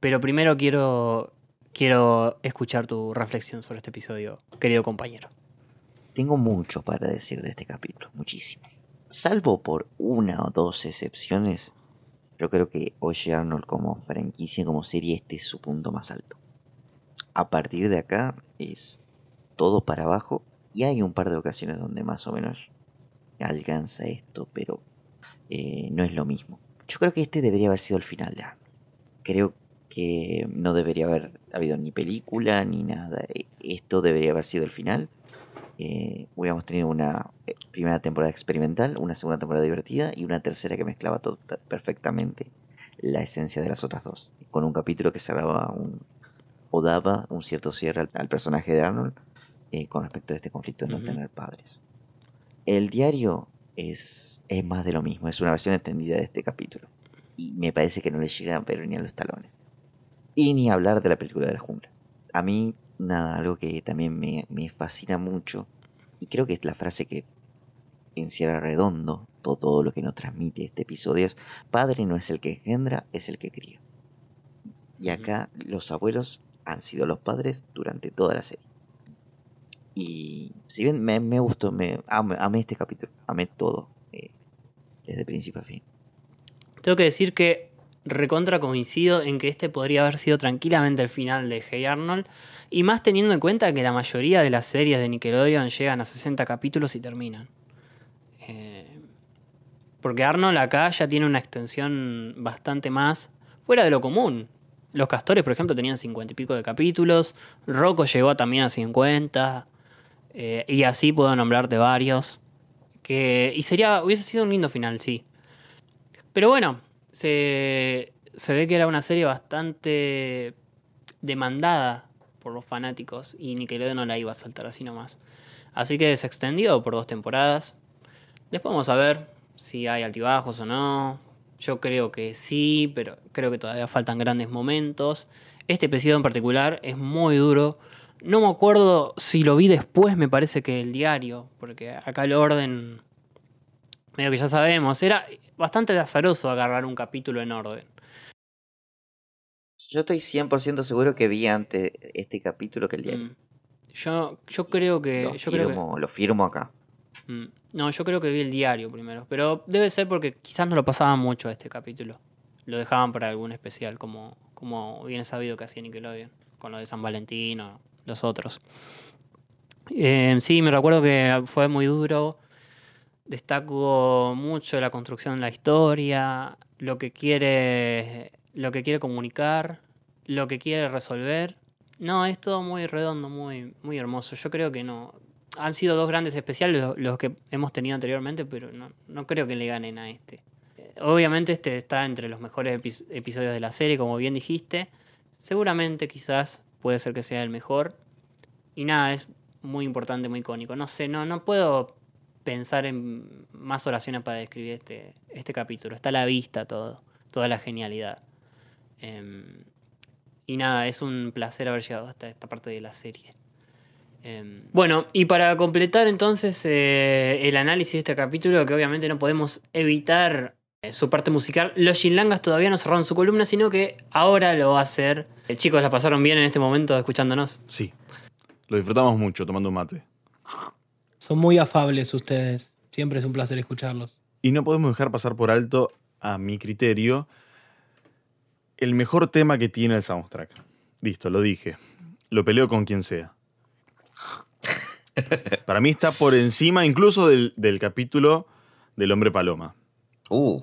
Pero primero quiero, quiero escuchar tu reflexión sobre este episodio, querido compañero. Tengo mucho para decir de este capítulo, muchísimo. Salvo por una o dos excepciones, yo creo que Oye Arnold como franquicia, como serie, este es su punto más alto. A partir de acá es todo para abajo y hay un par de ocasiones donde más o menos alcanza esto, pero eh, no es lo mismo. Yo creo que este debería haber sido el final Arnold. Creo que no debería haber habido ni película ni nada. E- Esto debería haber sido el final. Eh, hubiéramos tenido una eh, primera temporada experimental, una segunda temporada divertida y una tercera que mezclaba perfectamente la esencia de las otras dos. Con un capítulo que cerraba un, o daba un cierto cierre al, al personaje de Arnold eh, con respecto a este conflicto de no Ujú. tener padres. El diario es, es más de lo mismo, es una versión extendida de este capítulo. Y me parece que no le llega pero ni a los talones. Y ni hablar de la película de la jungla. A mí, nada, algo que también me, me fascina mucho, y creo que es la frase que encierra redondo todo, todo lo que nos transmite este episodio, es, padre no es el que engendra, es el que cría. Y acá los abuelos han sido los padres durante toda la serie. Y si bien me, me gustó, me amé, amé este capítulo, amé todo, eh, desde principio a fin. Tengo que decir que recontra coincido en que este podría haber sido tranquilamente el final de Hey Arnold. Y más teniendo en cuenta que la mayoría de las series de Nickelodeon llegan a 60 capítulos y terminan. Eh, porque Arnold acá ya tiene una extensión bastante más fuera de lo común. Los castores, por ejemplo, tenían 50 y pico de capítulos. Rocco llegó también a 50. eh, y así puedo nombrarte varios. Que, y sería, hubiese sido un lindo final, sí. Pero bueno, se, se ve que era una serie bastante demandada por los fanáticos y Nickelodeon no la iba a saltar así nomás. Así que se extendió por dos temporadas. Después vamos a ver si hay altibajos o no. Yo creo que sí, pero creo que todavía faltan grandes momentos. Este episodio en particular es muy duro. No me acuerdo si lo vi después, me parece que el diario, porque acá el orden, medio que ya sabemos, era bastante azaroso agarrar un capítulo en orden. Yo estoy 100% seguro que vi antes este capítulo que el diario. Yo, yo creo que. lo, Mm, yo creo que- firmo, lo firmo acá. Mm, No, yo creo que vi el diario primero. Pero debe ser porque quizás no lo pasaban mucho este capítulo. Lo dejaban para algún especial, como, como bien sabido que hacía Nickelodeon. Con lo de San Valentín o los otros. Eh, sí, me recuerdo que fue muy duro. Destaco mucho la construcción de la historia, lo que quiere, lo que quiere comunicar, lo que quiere resolver. No, es todo muy redondo, muy, muy hermoso. Yo creo que no. Han sido dos grandes especiales lo- los que hemos tenido anteriormente, pero no, creo que le ganen a este. Eh, Obviamente este está entre los mejores epi- episodios de la serie, como bien dijiste. Seguramente quizás puede ser que sea el mejor. Y nada, es muy importante, muy icónico. No sé, no, no puedo pensar en más oraciones para describir este, este capítulo. Está a la vista todo, toda la genialidad. Em, y nada, es un placer haber llegado hasta esta parte de la serie. Em, bueno, y para completar entonces eh, el análisis de este capítulo, que obviamente no podemos evitar eh, su parte musical, los Shinlangas todavía no cerraron su columna, sino que ahora lo va a hacer. Eh, chicos, ¿la pasaron bien en este momento escuchándonos? Sí. Lo disfrutamos mucho tomando un mate. Son muy afables ustedes. Siempre es un placer escucharlos. Y no podemos dejar pasar por alto, a mi criterio, el mejor tema que tiene el soundtrack. Listo, lo dije. Lo peleo con quien sea. Para mí está por encima incluso del, del capítulo del hombre paloma. Uh.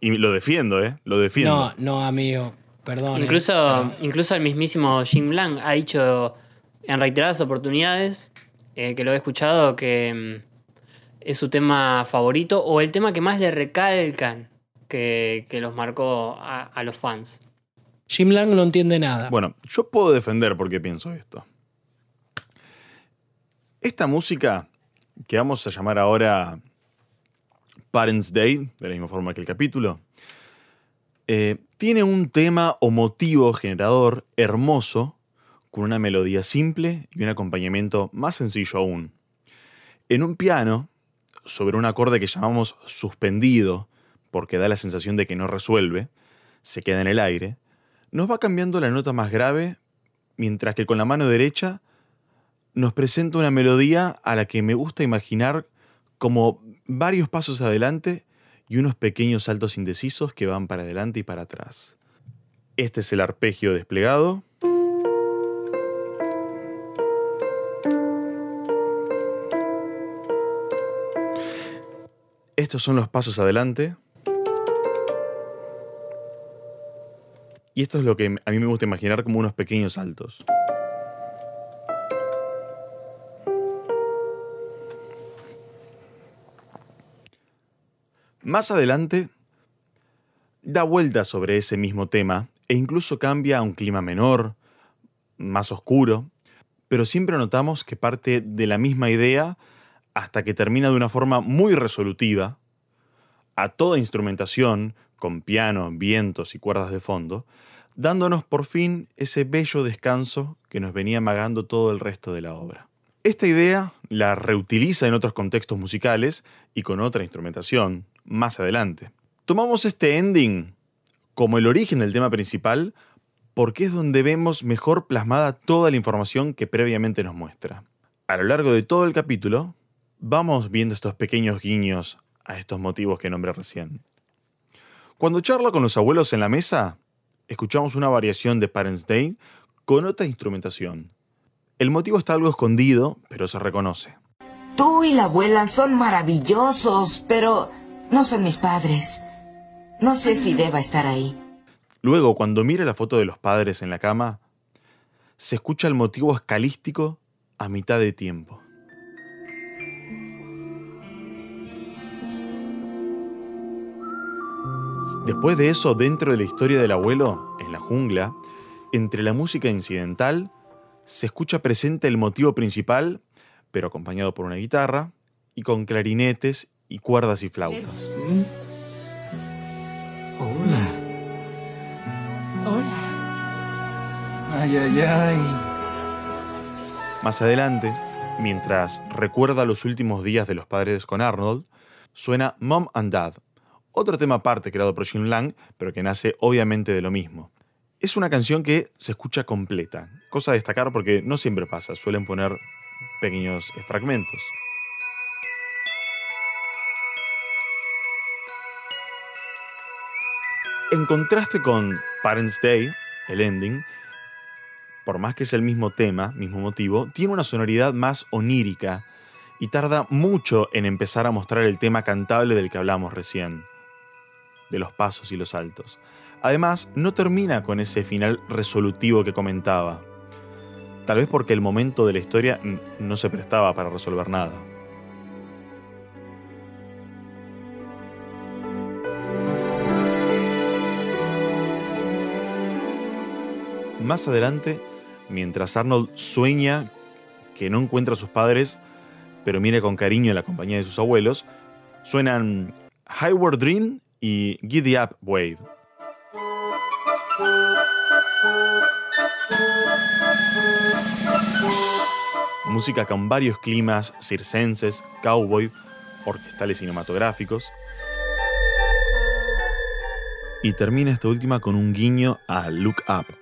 Y lo defiendo, ¿eh? Lo defiendo. No, no, amigo. Perdón. eh, Incluso, pero- incluso el mismísimo Jim Lang ha dicho en reiteradas oportunidades eh, que lo he escuchado que mm, es su tema favorito o el tema que más le recalcan que, que los marcó a, a los fans. Jim Lang no entiende nada. Bueno, yo puedo defender por qué pienso esto. Esta música, que vamos a llamar ahora Parents Day, de la misma forma que el capítulo, eh, tiene un tema o motivo generador hermoso, con una melodía simple y un acompañamiento más sencillo aún. En un piano, sobre un acorde que llamamos suspendido, porque da la sensación de que no resuelve, se queda en el aire, nos va cambiando la nota más grave, mientras que con la mano derecha nos presenta una melodía a la que me gusta imaginar como varios pasos adelante y unos pequeños saltos indecisos que van para adelante y para atrás. Este es el arpegio desplegado. Estos son los pasos adelante. Y esto es lo que a mí me gusta imaginar como unos pequeños saltos. Más adelante, da vuelta sobre ese mismo tema e incluso cambia a un clima menor, más oscuro, pero siempre notamos que parte de la misma idea hasta que termina de una forma muy resolutiva, a toda instrumentación, con piano, vientos y cuerdas de fondo, dándonos por fin ese bello descanso que nos venía amagando todo el resto de la obra. Esta idea la reutiliza en otros contextos musicales y con otra instrumentación, más adelante. Tomamos este ending como el origen del tema principal porque es donde vemos mejor plasmada toda la información que previamente nos muestra. A lo largo de todo el capítulo, vamos viendo estos pequeños guiños a estos motivos que nombré recién. Cuando charla con los abuelos en la mesa, escuchamos una variación de Parents Day con otra instrumentación. El motivo está algo escondido, pero se reconoce. Tú y la abuela son maravillosos, pero no son mis padres. No sé si deba estar ahí. Luego, cuando mira la foto de los padres en la cama, se escucha el motivo escalístico a mitad de tiempo. Después de eso, dentro de la historia del abuelo, en la jungla, entre la música incidental, se escucha presente el motivo principal, pero acompañado por una guitarra, y con clarinetes y cuerdas y flautas. Hola. Hola. Ay, ay, ay. Más adelante, mientras recuerda los últimos días de los padres con Arnold, suena Mom and Dad, otro tema aparte creado por Jim Lang, pero que nace obviamente de lo mismo. Es una canción que se escucha completa, cosa a destacar porque no siempre pasa, suelen poner pequeños fragmentos. En contraste con Parents Day, el ending, por más que es el mismo tema, mismo motivo, tiene una sonoridad más onírica y tarda mucho en empezar a mostrar el tema cantable del que hablamos recién, de los pasos y los saltos. Además, no termina con ese final resolutivo que comentaba, tal vez porque el momento de la historia no se prestaba para resolver nada. Más adelante, mientras Arnold sueña que no encuentra a sus padres, pero mira con cariño la compañía de sus abuelos, suenan Highward Dream y Giddy Up Wave. Música con varios climas circenses, cowboy, orquestales cinematográficos. Y termina esta última con un guiño a Look Up.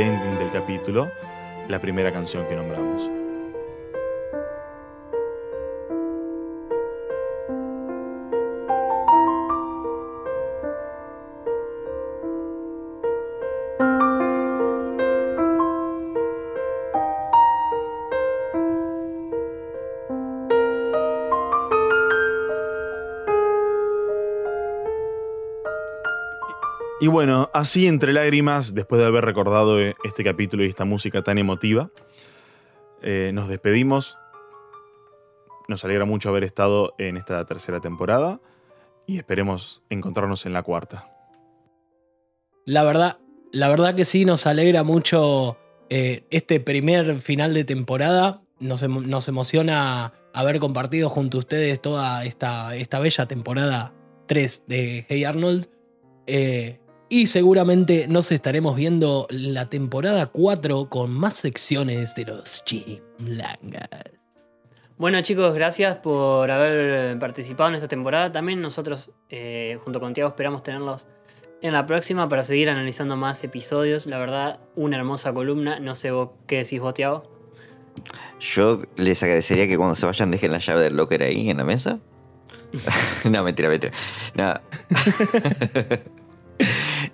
Ending del capítulo, la primera canción que nombramos. Bueno, así entre lágrimas, después de haber recordado eh, este capítulo y esta música tan emotiva, eh, nos despedimos. Nos alegra mucho haber estado en esta tercera temporada y esperemos encontrarnos en la cuarta. La verdad, la verdad que sí, nos alegra mucho eh, este primer final de temporada. Nos, emo- nos emociona haber compartido junto a ustedes toda esta, esta bella temporada 3 de Hey Arnold. Y seguramente nos estaremos viendo la temporada 4 con más secciones de los Chimlangas. Bueno chicos, gracias por haber participado en esta temporada. También nosotros, eh, junto con Tiago, esperamos tenerlos en la próxima para seguir analizando más episodios. La verdad, una hermosa columna. No sé vos qué decís vos, Tiago. Yo les agradecería que cuando se vayan dejen la llave del locker ahí en la mesa. no, mentira, mentira. No.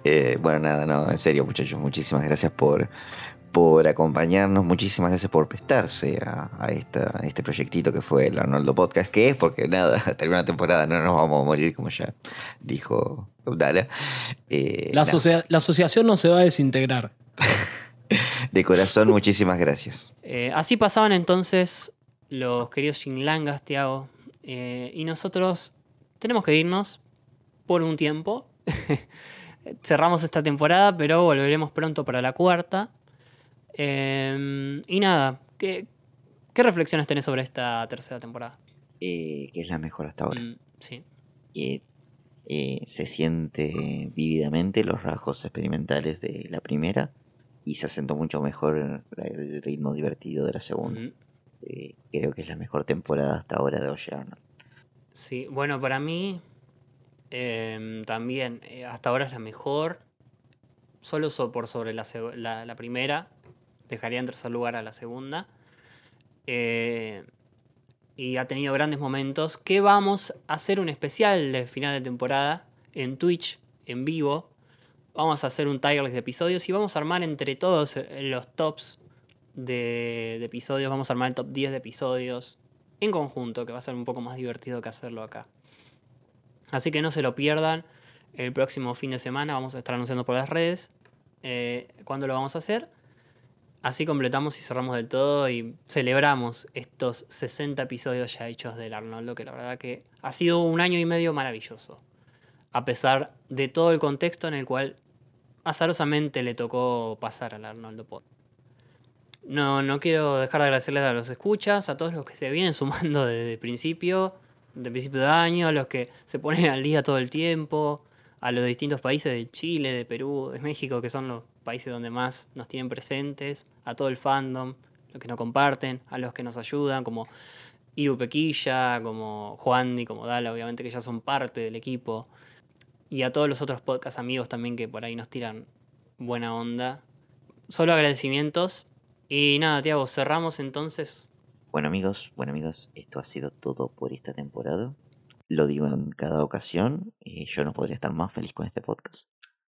Eh, bueno, nada, no, en serio, muchachos, muchísimas gracias por, por acompañarnos, muchísimas gracias por prestarse a, a esta, a este proyectito que fue el Arnoldo Podcast, que es porque nada, termina la temporada, no nos vamos a morir, como ya dijo Dala. Eh, La, nada, asocia- la asociación no se va a desintegrar. de corazón, muchísimas gracias. Eh, así pasaban entonces los queridos Shinlangas, Tiago. Eh, y nosotros tenemos que irnos por un tiempo. Cerramos esta temporada, pero volveremos pronto para la cuarta. Eh, y nada, ¿qué, ¿qué reflexiones tenés sobre esta tercera temporada? Eh, que es la mejor hasta ahora. Mm, sí. Eh, se siente vívidamente los rasgos experimentales de la primera y se asentó mucho mejor el ritmo divertido de la segunda. Eh, creo que es la mejor temporada hasta ahora de Arnold. Sí, bueno, para mí em, también eh, hasta ahora es la mejor. Solo so- por sobre la, la- primera. Dejaría en tercer lugar a la segunda. Eh, y ha tenido grandes momentos. Que vamos a hacer un especial de final de temporada en Twitch, en vivo. Vamos a hacer un list de episodios y vamos a armar entre todos eh, los tops de, de episodios. Vamos a armar el top 10 de episodios en conjunto, que va a ser un poco más divertido que hacerlo acá. Así que no se lo pierdan. El próximo fin de semana vamos a estar anunciando por las redes eh, cuándo lo vamos a hacer. Así completamos y cerramos del todo y celebramos estos 60 episodios ya hechos del Arnoldo, que la verdad que ha sido un año y medio maravilloso. A pesar de todo el contexto en el cual azarosamente le tocó pasar al Arnoldo Pod. No, no quiero dejar de agradecerles a los escuchas, a todos los que se vienen sumando desde el principio, de principio de año, a los que se ponen al día todo el tiempo, a los distintos países de Chile, de Perú, de México, que son los países donde más nos tienen presentes, a todo el fandom, los que nos comparten, a los que nos ayudan, como Iru Pequilla, como Juandi, como Dala, obviamente que ya son parte del equipo, y a todos los otros podcast amigos también que por ahí nos tiran buena onda. Solo agradecimientos. Y nada, Tiago, cerramos entonces. Bueno amigos, bueno amigos, esto ha sido todo por esta temporada. Lo digo en cada ocasión, eh, yo no podría estar más feliz con este podcast.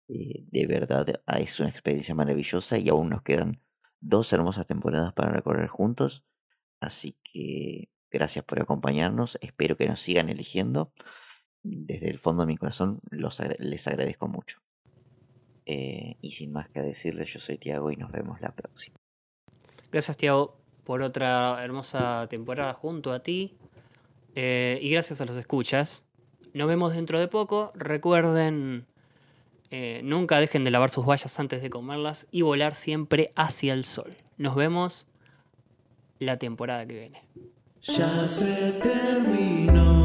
Eh, de verdad es una experiencia maravillosa y aún nos quedan dos hermosas temporadas para recorrer juntos. Así que gracias por acompañarnos, espero que nos sigan eligiendo. Desde el fondo de mi corazón los les agradezco mucho. Eh, y sin más que decirles, yo soy Tiago y nos vemos la próxima. Gracias, Tiago, por otra hermosa temporada junto a ti. Eh, y gracias a los escuchas. Nos vemos dentro de poco. Recuerden, eh, nunca dejen de lavar sus vallas antes de comerlas y volar siempre hacia el sol. Nos vemos la temporada que viene. Ya se terminó.